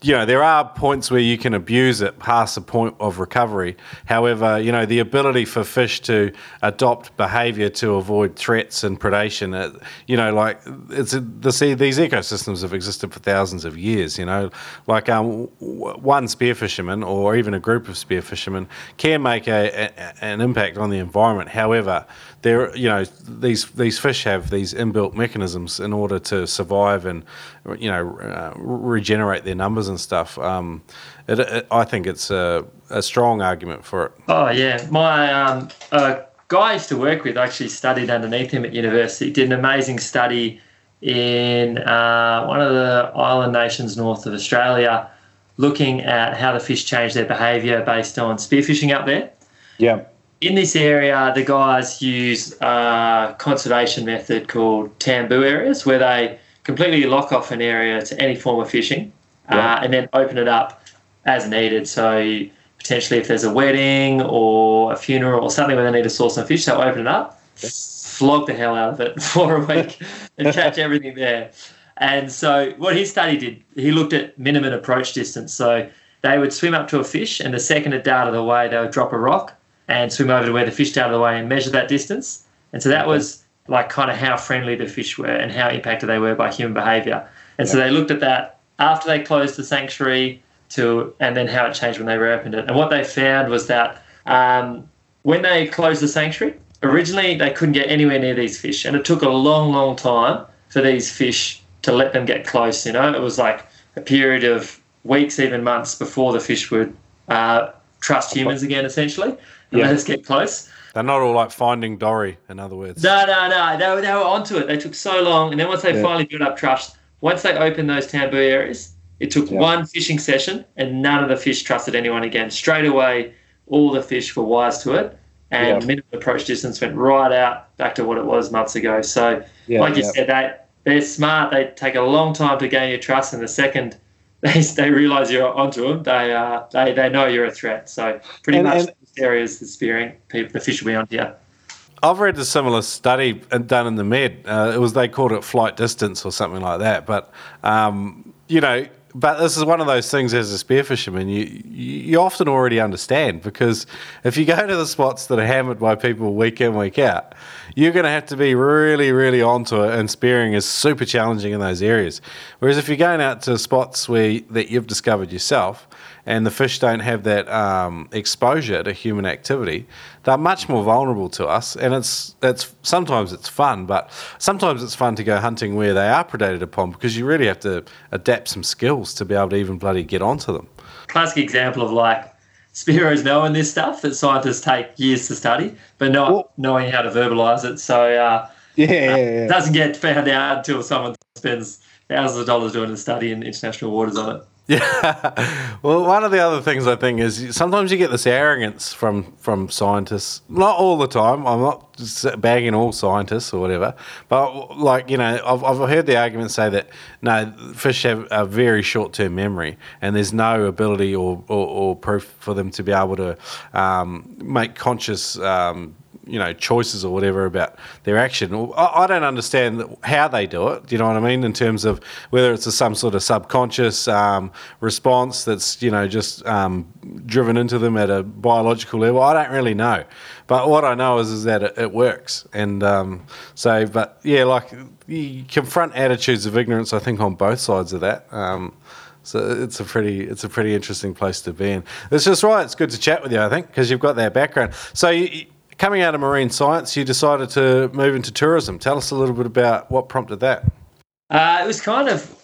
you know, there are points where you can abuse it past the point of recovery. However, you know, the ability for fish to adopt behaviour to avoid threats and predation, uh, you know, like it's the see these ecosystems have existed for thousands of years. You know, like um, one spear fisherman or even a group of spear fishermen can make a, a, an impact on the environment. However, there, you know, these these fish have these inbuilt mechanisms in order to survive and you know uh, regenerate their numbers and stuff. Um, it, it, I think it's a, a, strong argument for it. Oh yeah, my um, uh, guy I used to work with actually studied underneath him at university. Did an amazing study in uh, one of the island nations north of Australia, looking at how the fish change their behaviour based on spearfishing up there. Yeah in this area, the guys use a conservation method called tambu areas, where they completely lock off an area to any form of fishing, Yeah. uh, and then open it up as needed. So potentially, if there's a wedding or a funeral or something where they need to source some fish, they'll open it up, flog the hell out of it for a week, and catch everything there. And so, what his study did, he looked at minimum approach distance. So they would swim up to a fish, and the second it darted away, they would drop a rock and swim over to where the fish out of the way and measure that distance. And so that was like kind of how friendly the fish were and how impacted they were by human behaviour. And so they looked at that after they closed the sanctuary to, and then how it changed when they reopened it. And what they found was that um, when they closed the sanctuary, originally they couldn't get anywhere near these fish, and it took a long, long time for these fish to let them get close. You know, it was like a period of weeks, even months before the fish would uh, trust humans again, essentially, and Yeah. let us get close. They're not all like Finding Dory, in other words. No, no, no. They were, they were onto it. They took so long. And then once they Yeah. finally built up trust, once they opened those tambu areas, it took Yeah. one fishing session and none of the fish trusted anyone again. Straight away, all the fish were wise to it. And Yeah. minimum approach distance went right out back to what it was months ago. So, Yeah, like you yeah. said, they, they're smart. They take a long time to gain your trust. And the second they, they realize you're onto them, they, uh, they, they know you're a threat. So, pretty And- much and- these areas, the spearing, the fish will be onto you. I've read a similar study done in the Med. Uh, it was they called it flight distance or something like that. But um, you know, but this is one of those things as a spear fisherman you you often already understand because if you go to the spots that are hammered by people week in week out, you're going to have to be really really onto it. And spearing is super challenging in those areas. Whereas if you're going out to spots where that you've discovered yourself and the fish don't have that um, exposure to human activity, they're much more vulnerable to us. And it's it's sometimes it's fun, but sometimes it's fun to go hunting where they are predated upon because you really have to adapt some skills to be able to even bloody get onto them. classic example of like Spearos knowing this stuff that scientists take years to study, but not Well- knowing how to verbalize it. So uh, Yeah, yeah, it yeah. doesn't get found out until someone spends thousands of dollars doing a study in international waters on it. Yeah. Well, one of the other things I think is sometimes you get this arrogance from from scientists. Not all the time. I'm not bagging all scientists or whatever. But like you know, I've I've heard the argument say that no, fish have a very short term memory, and there's no ability or, or, or proof for them to be able to um, make conscious. Um, you know choices or whatever about their action. I, I don't understand how they do it. Do you know what I mean? In terms of whether it's a, some sort of subconscious um, response that's you know just um, driven into them at a biological level. I don't really know. But what I know is is that it, it works. And um, so, but yeah, like you confront attitudes of ignorance. I think on both sides of that. Um, so it's a pretty it's a pretty interesting place to be in. It's just right. It's good to chat with you. I think because you've got that background. So you, you- coming out of marine science, you decided to move into tourism. Tell us a little bit about what prompted that. Uh, it was kind of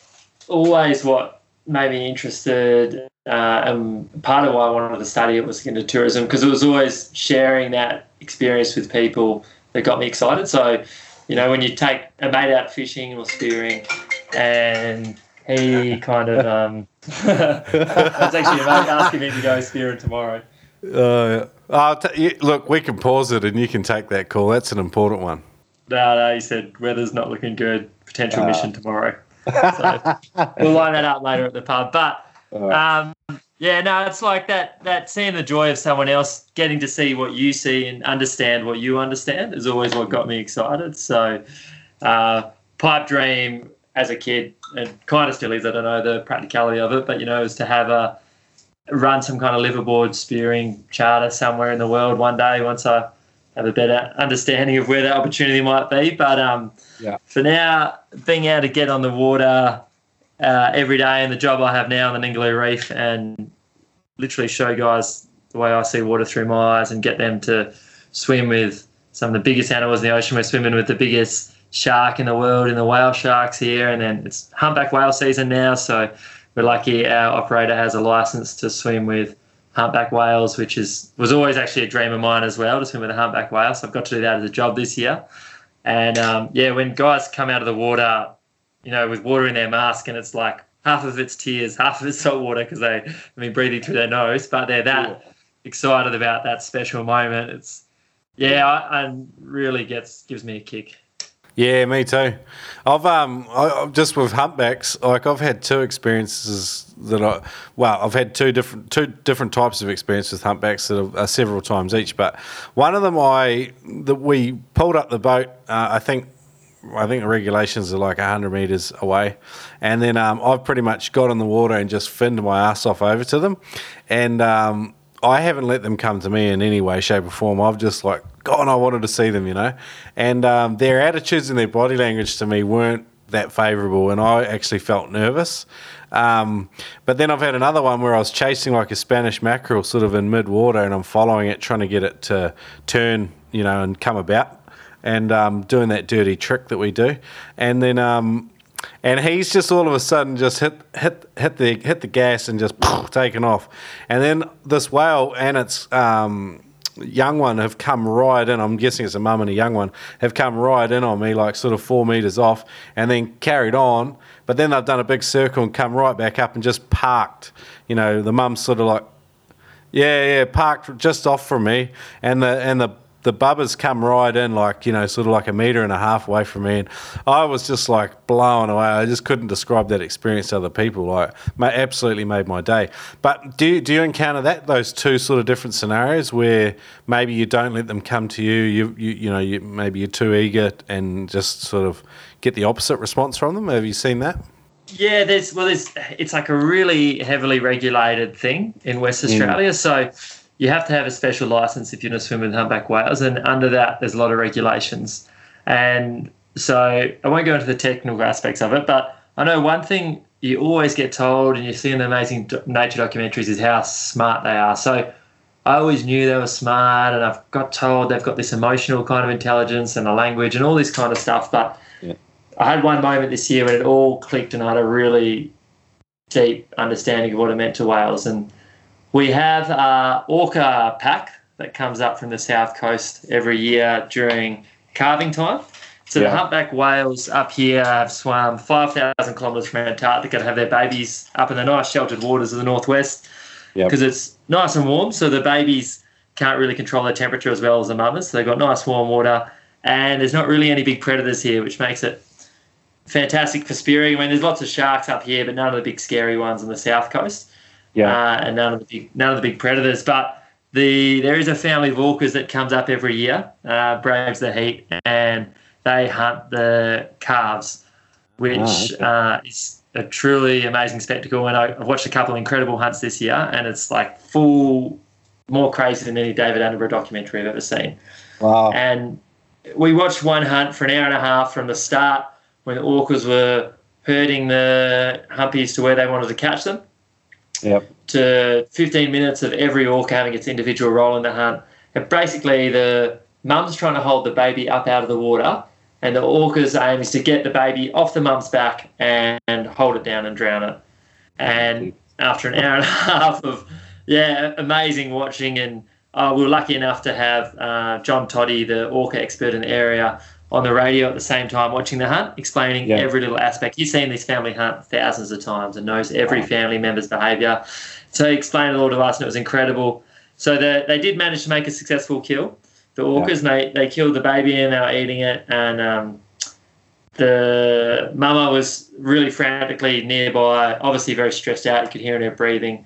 always what made me interested, uh, and part of why I wanted to study it was into tourism because it was always sharing that experience with people that got me excited. So, you know, when you take a mate out fishing or spearing, and he kind of, um, I was actually about asking me to go spearing tomorrow. Uh, I'll t- you, look, we can pause it and you can take that call. That's an important one. No, no, he said weather's not looking good. Potential mission tomorrow. So we'll line that up later at the pub. But um, yeah, no, it's like that. That seeing the joy of someone else getting to see what you see and understand what you understand is always what got me excited. So, uh, pipe dream as a kid, and kind of still is. I don't know the practicality of it, but you know, is to have a run some kind of liveaboard spearing charter somewhere in the world one day once I have a better understanding of where that opportunity might be. But um, Yeah. for now, being able to get on the water uh, every day and the job I have now on the Ningaloo Reef and literally show guys the way I see water through my eyes and get them to swim with some of the biggest animals in the ocean. We're swimming with the biggest shark in the world in the whale sharks here, and then it's humpback whale season now, so we're lucky our operator has a license to swim with humpback whales, which is was always actually a dream of mine as well to swim with a humpback whale. So I've got to do that as a job this year. And um, yeah, when guys come out of the water, you know, with water in their mask, and it's like half of it's tears, half of it's salt water because they, I mean, breathing through their nose, but they're that excited about that special moment. It's yeah, I really gets gives me a kick. Yeah, me too. I've um, I, just with humpbacks, like I've had two experiences that I, well, I've had two different two different types of experience with humpbacks that are, are several times each. But one of them, I that we pulled up the boat. Uh, I think I think the regulations are like 100 metres away. And then um, I've pretty much got in the water and just finned my ass off over to them. And um, I haven't let them come to me in any way, shape, or form. I've just like, God, I wanted to see them, you know. And um, their attitudes and their body language to me weren't that favourable. And I actually felt nervous. Um, but then I've had another one where I was chasing like a Spanish mackerel sort of in mid water and I'm following it, trying to get it to turn, you know, and come about and um, doing that dirty trick that we do, and then um, and he's just all of a sudden just hit hit hit the hit the gas and just taken off, and then this whale and its um, young one have come right in. I'm guessing it's a mum and a young one have come right in on me, like sort of four meters off, and then carried on. But then they've done a big circle and come right back up and just parked. You know, the mum's sort of like, yeah, yeah, parked just off from me, and the and the the bubbers come right in, like you know, sort of like a meter and a half away from me, and I was just like blown away. I just couldn't describe that experience to other people. Like, absolutely made my day. But do you, do you encounter that those two sort of different scenarios where maybe you don't let them come to you, you you, you know, you, maybe you're too eager and just sort of get the opposite response from them? Have you seen that? Yeah, there's well, there's it's like a really heavily regulated thing in West Australia, mm. so you have to have a special license if you're going to swim with humpback whales, and under that, there's a lot of regulations. And so I won't go into the technical aspects of it, but I know one thing you always get told, and you see in the amazing nature documentaries, is how smart they are. So I always knew they were smart, and I've got told they've got this emotional kind of intelligence and a language and all this kind of stuff. But yeah. I had one moment this year when it all clicked, and I had a really deep understanding of what it meant to whales. And we have a orca pack that comes up from the south coast every year during calving time. So yeah. the humpback whales up here have swum 5,000 kilometres from Antarctica to have their babies up in the nice sheltered waters of the northwest because yep. it's nice and warm. So the babies can't really control their temperature as well as the mothers. So they've got nice warm water and there's not really any big predators here, which makes it fantastic for spearing. I mean, there's lots of sharks up here, but none of the big scary ones on the south coast yeah, uh, and none of the big none of the big predators. But the there is a family of orcas that comes up every year, uh, braves the heat, and they hunt the calves, which oh, okay. uh, is a truly amazing spectacle. And I've watched a couple of incredible hunts this year, and it's like full, more crazy than any David Attenborough documentary I've ever seen. Wow! And we watched one hunt for an hour and a half from the start when the orcas were herding the humpies to where they wanted to catch them Yep. To 15 minutes of every orca having its individual role in the hunt. And basically, the mum's trying to hold the baby up out of the water, and the orca's aim is to get the baby off the mum's back and, and hold it down and drown it. And after an hour and a half of, yeah, amazing watching, and uh, we were lucky enough to have uh, John Toddy, the orca expert in the area, on the radio at the same time watching the hunt, explaining yeah. every little aspect. He's seen this family hunt thousands of times and knows every family member's behaviour. So he explained it all to us, and it was incredible. So the, they did manage to make a successful kill. The orcas, yeah. they, they killed the baby and they were eating it. And um, the mama was really frantically nearby, obviously very stressed out. You could hear in her breathing.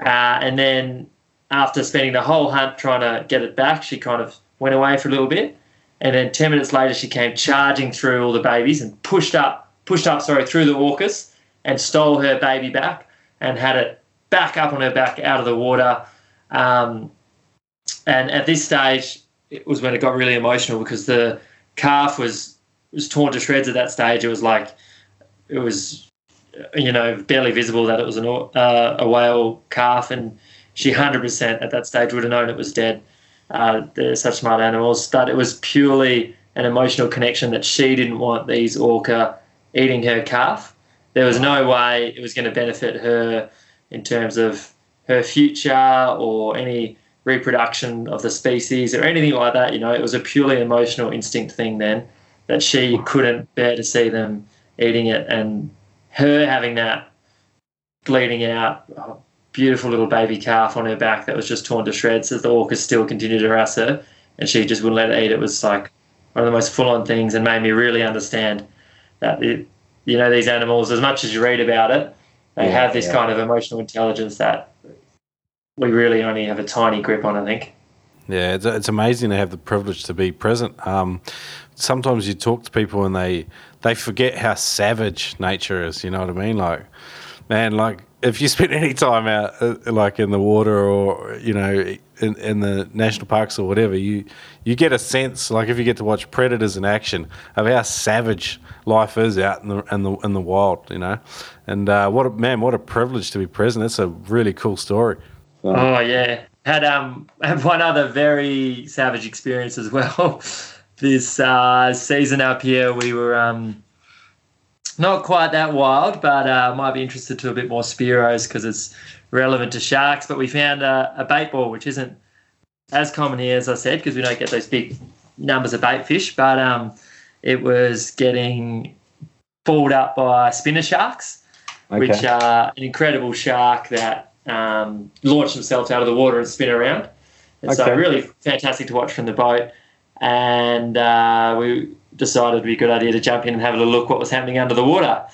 Uh, and then after spending the whole hunt trying to get it back, she kind of went away for a little bit. And then 10 minutes later, she came charging through all the babies and pushed up, pushed up, sorry, through the orcas and stole her baby back and had it back up on her back out of the water. Um, and at this stage, it was when it got really emotional because the calf was was torn to shreds at that stage. It was like it was, you know, barely visible that it was an, uh, a whale calf, and she hundred percent at that stage would have known it was dead. Uh, they're such smart animals, but it was purely an emotional connection that she didn't want these orca eating her calf. There was no way it was going to benefit her in terms of her future or any reproduction of the species or anything like that. You know, it was a purely emotional instinct thing then that she couldn't bear to see them eating it, and her having that bleeding out. Beautiful little baby calf on her back that was just torn to shreds as the orcas still continued to harass her and she just wouldn't let it eat. It was like one of the most full on things and made me really understand that it, you know these animals as much as you read about it they Yeah, have this yeah. kind of emotional intelligence that we really only have a tiny grip on i think Yeah, it's, it's amazing to have the privilege to be present. Um, sometimes you talk to people and they they forget how savage nature is. You know what I mean? Like, man, like if you spend any time out, uh, like in the water or you know in, in the national parks or whatever, you you get a sense, like if you get to watch predators in action, of how savage life is out in the in the in the wild. You know, and uh, what a man, what a privilege to be present. That's a really cool story. Oh yeah, had um had one other very savage experience as well. this uh, season up here, we were um not quite that wild, but uh, might be interested to a bit more Spearos because it's relevant to sharks. But we found a, a bait ball, which isn't as common here as I said because we don't get those big numbers of bait fish, but um it was getting pulled up by spinner sharks Okay. which are an incredible shark that um, launch themselves out of the water and spin around. And so really fantastic to watch from the boat. And uh, we decided it'd be a good idea to jump in and have a look what was happening under the water.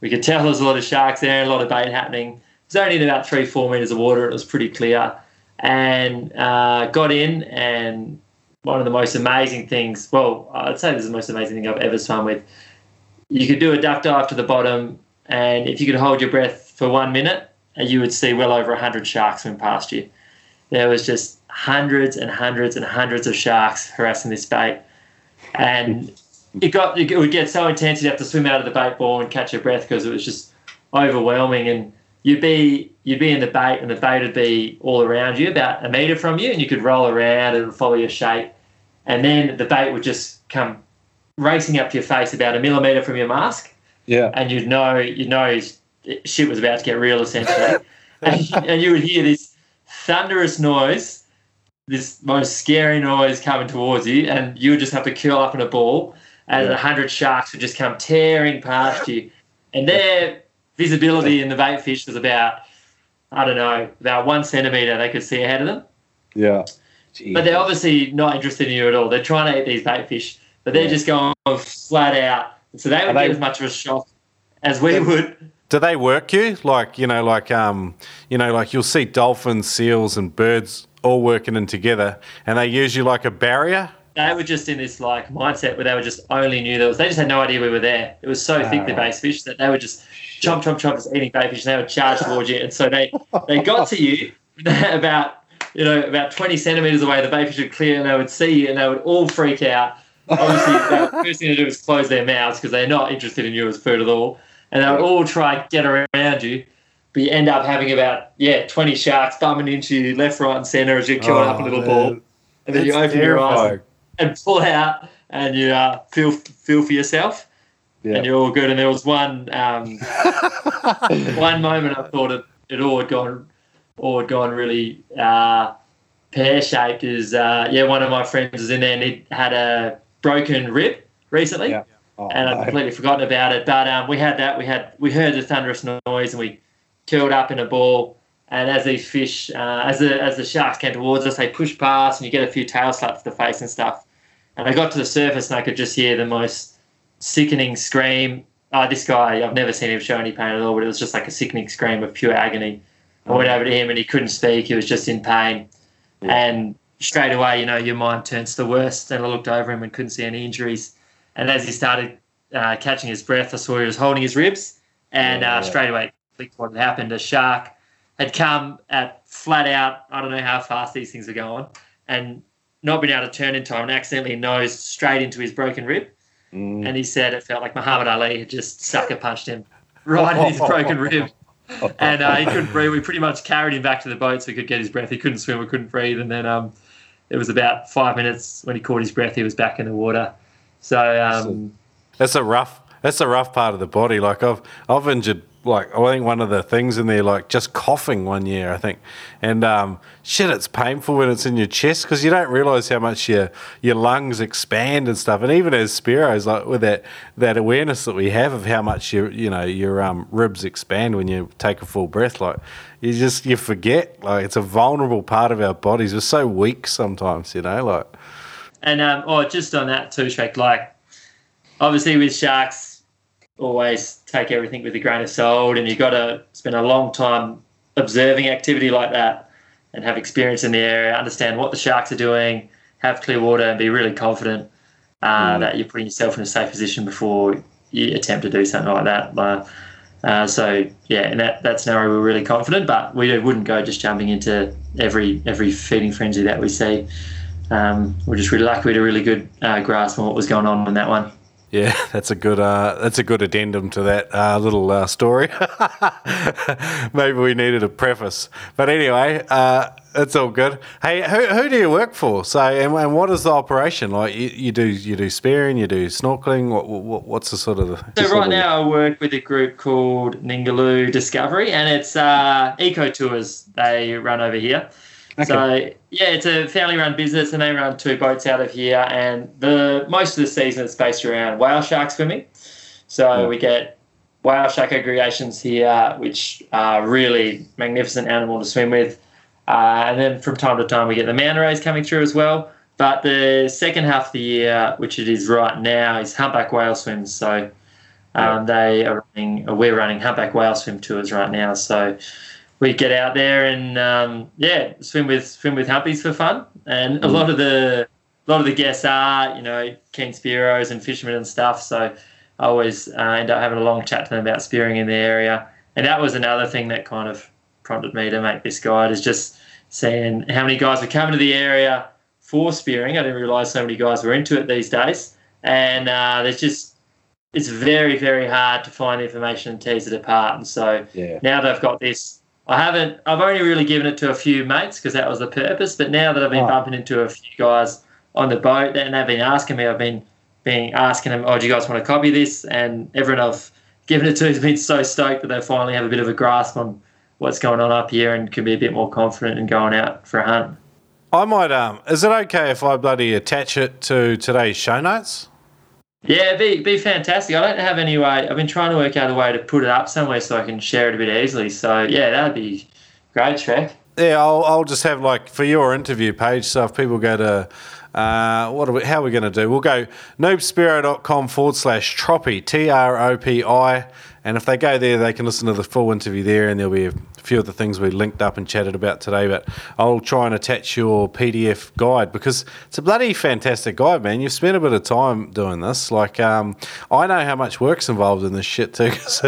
We could tell there was a lot of sharks there and a lot of bait happening. It was only in about three, four meters of water. It was pretty clear. And uh, got in and one of the most amazing things, well, I'd say this is the most amazing thing I've ever swum with. You could do a duck dive to the bottom, and if you could hold your breath for one minute, uh, you would see well over 100 sharks swim past you. There was just hundreds and hundreds and hundreds of sharks harassing this bait. And it got it would get so intense you'd have to swim out of the bait ball and catch your breath because it was just overwhelming. And you'd be you'd be in the bait and the bait would be all around you about a meter from you and you could roll around and follow your shape. And then the bait would just come racing up to your face about a millimeter from your mask. Yeah. and you'd know you know shit was about to get real essentially. And, and you would hear this thunderous noise this most scary noise coming towards you and you would just have to curl up in a ball and a Yeah. hundred sharks would just come tearing past you and their visibility in the bait fish was about i don't know about one centimeter they could see ahead of them Yeah. but they're obviously not interested in you at all they're trying to eat these bait fish but they're Yeah. just going flat out so they would they- get as much of a shock as we would Do they work you? Like, you know, like um, you know, like you'll see dolphins, seals and birds all working in together and they use you like a barrier? They were just in this like mindset where they were just only knew there was. They just had no idea we were there. It was so thick the bait fish that they were just chomp chomp chomp just eating bait fish. And they would charge towards you, and so they they got to you about you know about twenty centimeters away. The bait fish would clear, and they would see you, and they would all freak out. Obviously, the first thing to do is close their mouths because they're not interested in you as food at all, and they would all try and get around you. But you end up having about yeah twenty sharks bumping into you left, right, and centre as you're killing up a little ball, and then you open your eyes and pull out and you uh, feel feel for yourself Yeah. and you're all good. And there was one um, one moment I thought it, it all had gone all had gone really uh, pear shaped. Is uh, yeah, one of my friends was in there and he had a broken rib recently. Yeah. Oh, And I'd no. completely forgotten about it, but um, we had that. We had we heard the thunderous noise, and we curled up in a ball. And as these fish, uh, as the as the sharks came towards us, they pushed past, and you get a few tail slaps to the face and stuff. And I got to the surface, and I could just hear the most sickening scream. Oh, this guy, I've never seen him show any pain at all, but it was just like a sickening scream of pure agony. I went over to him, and he couldn't speak. He was just in pain. And straight away, you know, your mind turns to the worst. And I looked over him and couldn't see any injuries. And as he started uh, catching his breath, I saw he was holding his ribs. And Yeah, uh, yeah. straight away, what had happened. A shark had come at flat out, I don't know how fast these things are going, and not been able to turn in time and accidentally nosed straight into his broken rib. Mm. And he said it felt like Muhammad Ali had just sucker punched him right in his broken rib. And uh, he couldn't breathe. We pretty much carried him back to the boat so he could get his breath. He couldn't swim, we couldn't breathe. And then um, it was about five minutes when he caught his breath, he was back in the water. So, um, That's a rough. That's a rough part of the body. Like I've I've injured like I think one of the things in there like just coughing one year I think, and um, shit, it's painful when it's in your chest because you don't realise how much your your lungs expand and stuff. And even as Spearos, like with that that awareness that we have of how much your you know your um, ribs expand when you take a full breath, like you just you forget like it's a vulnerable part of our bodies. We're so weak sometimes, you know, like. And um, oh, just on that too, Shrek. Like, obviously with sharks, always take everything with a grain of salt, and you've got to spend a long time observing activity like that, and have experience in the area, understand what the sharks are doing, have clear water, and be really confident uh, Mm. that you're putting yourself in a safe position before you attempt to do something like that. Uh, uh, so yeah, in that that scenario, we're really confident, but we wouldn't go just jumping into every every feeding frenzy that we see. Um, we're just really lucky we had a really good uh, grasp on what was going on in that one. Yeah, that's a good uh, that's a good addendum to that uh, little uh, story. Maybe we needed a preface, but anyway, uh, it's all good. Hey, who, who do you work for? So, and, and what is the operation like? You, you do you do spearing, you do snorkeling. What, what what's the sort of the, So right now I work with a group called Ningaloo Discovery, and it's uh, eco tours they run over here. So yeah, it's a family-run business, and they run two boats out of here. And the most of the season is based around whale shark swimming. So Yeah. we get whale shark aggregations here, which are really magnificent animal to swim with. Uh, and then from time to time we get the manta rays coming through as well. But the second half of the year, which it is right now, is humpback whale swims. So um, they are running, we're running humpback whale swim tours right now. So we get out there and um, yeah, swim with swim with humpies for fun. And a lot of the a lot of the guests are you know keen spearos and fishermen and stuff. So I always uh, end up having a long chat to them about spearing in the area. And that was another thing that kind of prompted me to make this guide is just seeing how many guys were coming to the area for spearing. I didn't realise so many guys were into it these days. And uh, there's just it's very very hard to find information and tease it apart. And so Yeah. now they've got this. I haven't. I've only really given it to a few mates because that was the purpose. But now that I've been Right. bumping into a few guys on the boat, and they've been asking me, I've been being asking them, "Oh, do you guys want to copy this?" And everyone I've given it to has been so stoked that they finally have a bit of a grasp on what's going on up here and can be a bit more confident in going out for a hunt. I might. Um, is it okay if I bloody attach it to today's show notes? Yeah, be be fantastic. I don't have any way. I've been trying to work out a way to put it up somewhere so I can share it a bit easily. So yeah, that'd be great, Shrek. Yeah, I'll, I'll just have like for your interview page. So if people go to, uh, what are we, how are we going to do? We'll go noobspearo.com forward slash tropi, T R O P I. And if they go there, they can listen to the full interview there, and there'll be a few of the things we linked up and chatted about today. But I'll try and attach your PDF guide because it's a bloody fantastic guide, man. You've spent a bit of time doing this. Like, um, I know how much work's involved in this shit too. 'cause,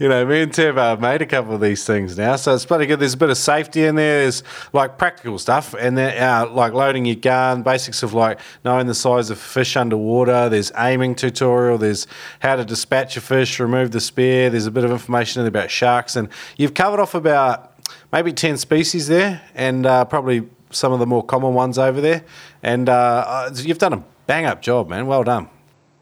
you know, me and Tev have made a couple of these things now, so it's bloody good. There's a bit of safety in there. There's like practical stuff, and then uh, like loading your gun, basics of like knowing the size of fish underwater. There's aiming tutorial. There's how to dispatch a fish, remove the spear. There's a bit of information about sharks, and you've covered off about maybe 10 species there and uh, probably some of the more common ones over there. And uh, uh, you've done a bang up job, man. Well done.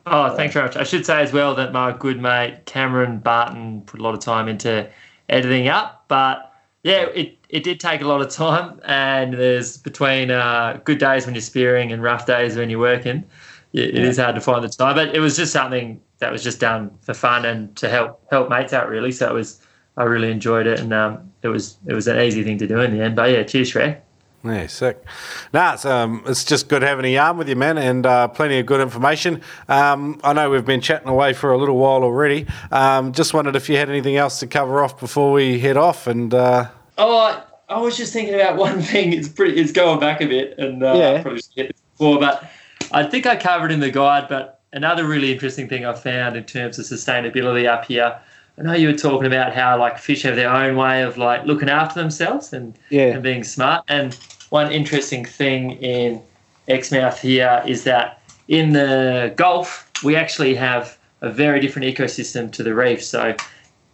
Oh, thanks very much. I should say as well that my good mate Cameron Barton put a lot of time into editing up, but yeah, it, it did take a lot of time. And there's between uh, good days when you're spearing and rough days when you're working, it, it is hard to find the time. But it was just something that was just done for fun and to help help mates out really. So it was I really enjoyed it, and um, it was it was an easy thing to do in the end. But yeah, cheers, Shrek. Yeah, sick. Nah, it's, um, it's just good having a yarn with you, man, and uh, plenty of good information. Um, I know we've been chatting away for a little while already. Um, just wondered if you had anything else to cover off before we head off. And uh, Oh, I, I was just thinking about one thing. It's pretty. It's going back a bit, and uh, Yeah. I probably should hit this before, but I think I covered in the guide. But another really interesting thing I found in terms of sustainability up here. I know you were talking about how like fish have their own way of like looking after themselves and Yeah. and being smart. And one interesting thing in Exmouth here is that in the Gulf we actually have a very different ecosystem to the reef. So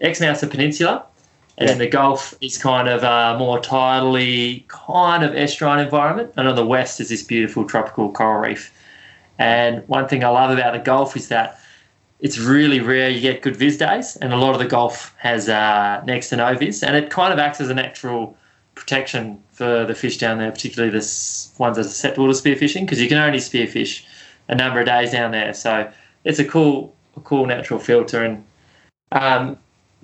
Exmouth's a peninsula, and then the Gulf is kind of a more tidally kind of estuarine environment, and on the west is this beautiful tropical coral reef. And one thing I love about the Gulf is that it's really rare you get good viz days, and a lot of the Gulf has uh, next to no viz, and it kind of acts as a natural protection for the fish down there, particularly the ones that are susceptible to spearfishing, because you can only spearfish a number of days down there. So it's a cool, a cool natural filter. And um,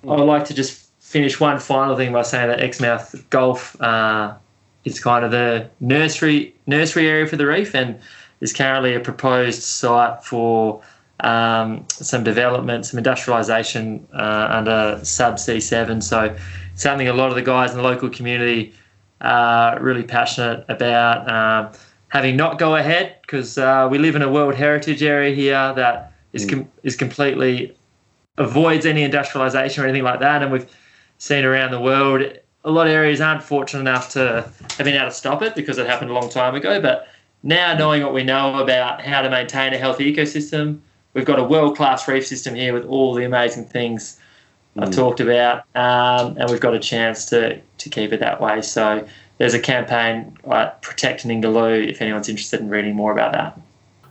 I would like to just finish one final thing by saying that Exmouth Gulf uh, is kind of the nursery nursery area for the reef, and there's currently a proposed site for um, some development, some industrialisation uh, under sub C7. So something a lot of the guys in the local community are really passionate about. Um, having not go ahead because uh, we live in a World Heritage area here that is com- is completely avoids any industrialisation or anything like that, and we've seen around the world a lot of areas aren't fortunate enough to have been able to stop it because it happened a long time ago. But now knowing what we know about how to maintain a healthy ecosystem, we've got a world class reef system here with all the amazing things I've talked about, um, and we've got a chance to to keep it that way. So there's a campaign like Protect Ningaloo if anyone's interested in reading more about that.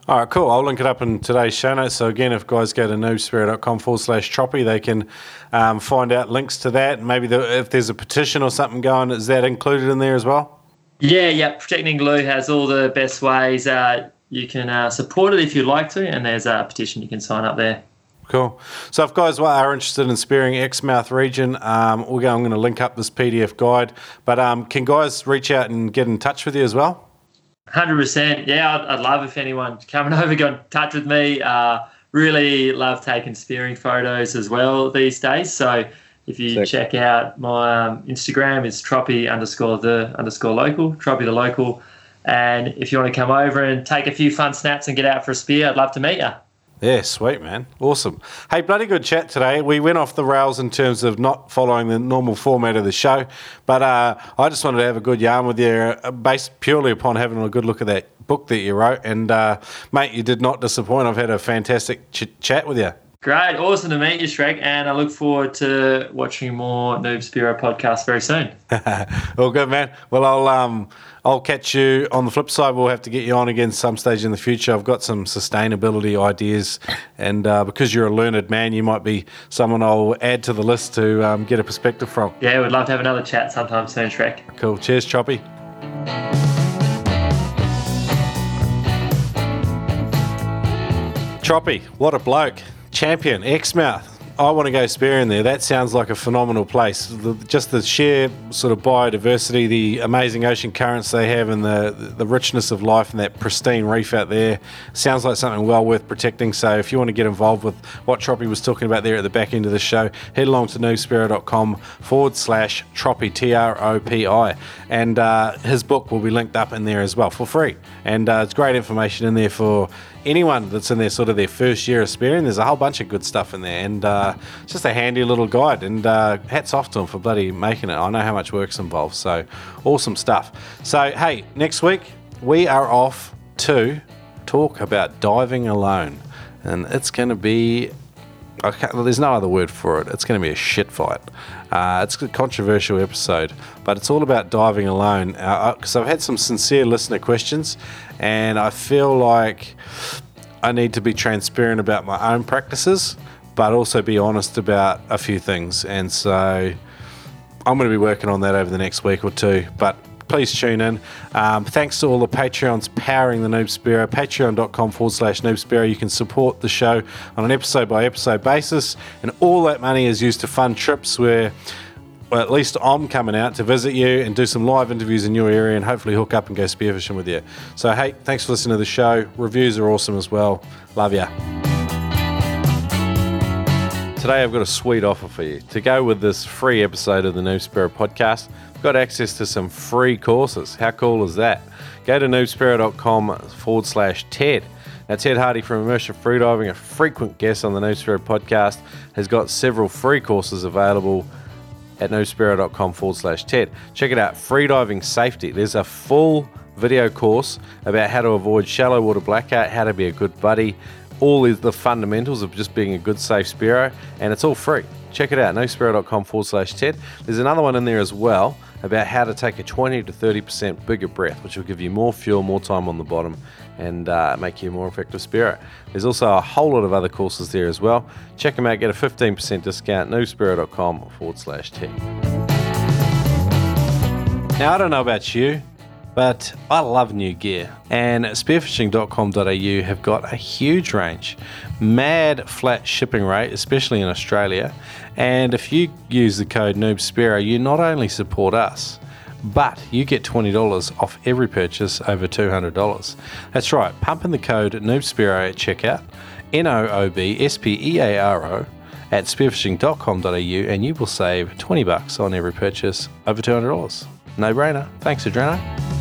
All right, cool. I'll link it up in today's show notes. So again, if guys go to noobspearo.com forward slash troppy, they can um, find out links to that. Maybe the, if there's a petition or something going, is that included in there as well? Yeah, yeah. Protecting Ningaloo has all the best ways. Uh, you can uh, support it if you'd like to, and there's a petition you can sign up there. Cool. So if guys are interested in spearing Exmouth region, um, we're going, I'm going to link up this PDF guide. But um, can guys reach out and get in touch with you as well? Hundred percent. Yeah, I'd, I'd, love if anyone coming over got in touch with me. Uh, really love taking spearing photos as well these days. So if you Sick. check out my um, Instagram, it's troppy underscore the underscore local, troppy the local. And if you want to come over and take a few fun snaps and get out for a spear, I'd love to meet you. Yeah, sweet, man. Awesome. Hey, bloody good chat today. We went off the rails in terms of not following the normal format of the show, but uh, I just wanted to have a good yarn with you uh, based purely upon having a good look at that book that you wrote. And, uh, mate, you did not disappoint. I've had a fantastic ch- chat with you. Great. Awesome to meet you, Shrek. And I look forward to watching more Noob Spearo podcasts very soon. All good, man. Well, I'll. Um, I'll catch you on the flip side. We'll have to get you on again some stage in the future. I've got some sustainability ideas, and uh, because you're a learned man, you might be someone I'll add to the list to um, get a perspective from. Yeah, we'd love to have another chat sometime soon, Shrek. Cool. Cheers, Troppy. Troppy, what a bloke. Champion, Exmouth. I want to go spearing there. That sounds like a phenomenal place. The, just the sheer sort of biodiversity, the amazing ocean currents they have, and the the richness of life and that pristine reef out there sounds like something well worth protecting. So if you want to get involved with what Troppy was talking about there at the back end of the show, head along to noobspearo.com forward slash Troppy, T R O P I. And uh, his book will be linked up in there as well for free. And uh, it's great information in there for anyone that's in their sort of their first year of spearing, there's a whole bunch of good stuff in there, and uh, it's just a handy little guide. And uh, hats off to them for bloody making it. I know how much work's involved, so awesome stuff. So hey, next week we are off to talk about diving alone, and it's going to be. there's no other word for it. It's going to be a shit fight. Uh, it's a controversial episode, but it's all about diving alone. Because uh, I've had some sincere listener questions, and I feel like I need to be transparent about my own practices, but also be honest about a few things. And so I'm going to be working on that over the next week or two. But please tune in. Um, thanks to all the Patreons powering the Noob Spearo. Patreon.com forward slash Noob Spearo. You can support the show on an episode by episode basis, and all that money is used to fund trips where well, at least I'm coming out to visit you and do some live interviews in your area and hopefully hook up and go spearfishing with you. So, hey, thanks for listening to the show. Reviews are awesome as well. Love ya. Today, I've got a sweet offer for you. To go with this free episode of the Noob Spearo podcast, got access to some free courses. How cool is that? Go to noobspearo.com forward slash TED. Now, Ted Harty from Immersion Freediving, a frequent guest on the Spearo podcast, has got several free courses available at noobspearo.com forward slash TED. Check it out, freediving safety. There's a full video course about how to avoid shallow water blackout, how to be a good buddy, all the fundamentals of just being a good safe Spearo, and it's all free. Check it out, noobspearo.com forward slash TED. There's another one in there as well about how to take a 20 to 30% bigger breath, which will give you more fuel, more time on the bottom, and uh, make you a more effective Spearo. There's also a whole lot of other courses there as well. Check them out, get a 15% discount, noobspearo.com forward slash TED. Now, I don't know about you, but I love new gear, and spearfishing.com.au have got a huge range. Mad flat shipping rate, especially in Australia. And if you use the code NoobSpearo, you not only support us, but you get $20 off every purchase over $200. That's right, pump in the code Noobspearo at checkout, N O O B S P E A R O, at spearfishing.com.au, and you will save 20 bucks on every purchase over $200. No brainer. Thanks, Adreno.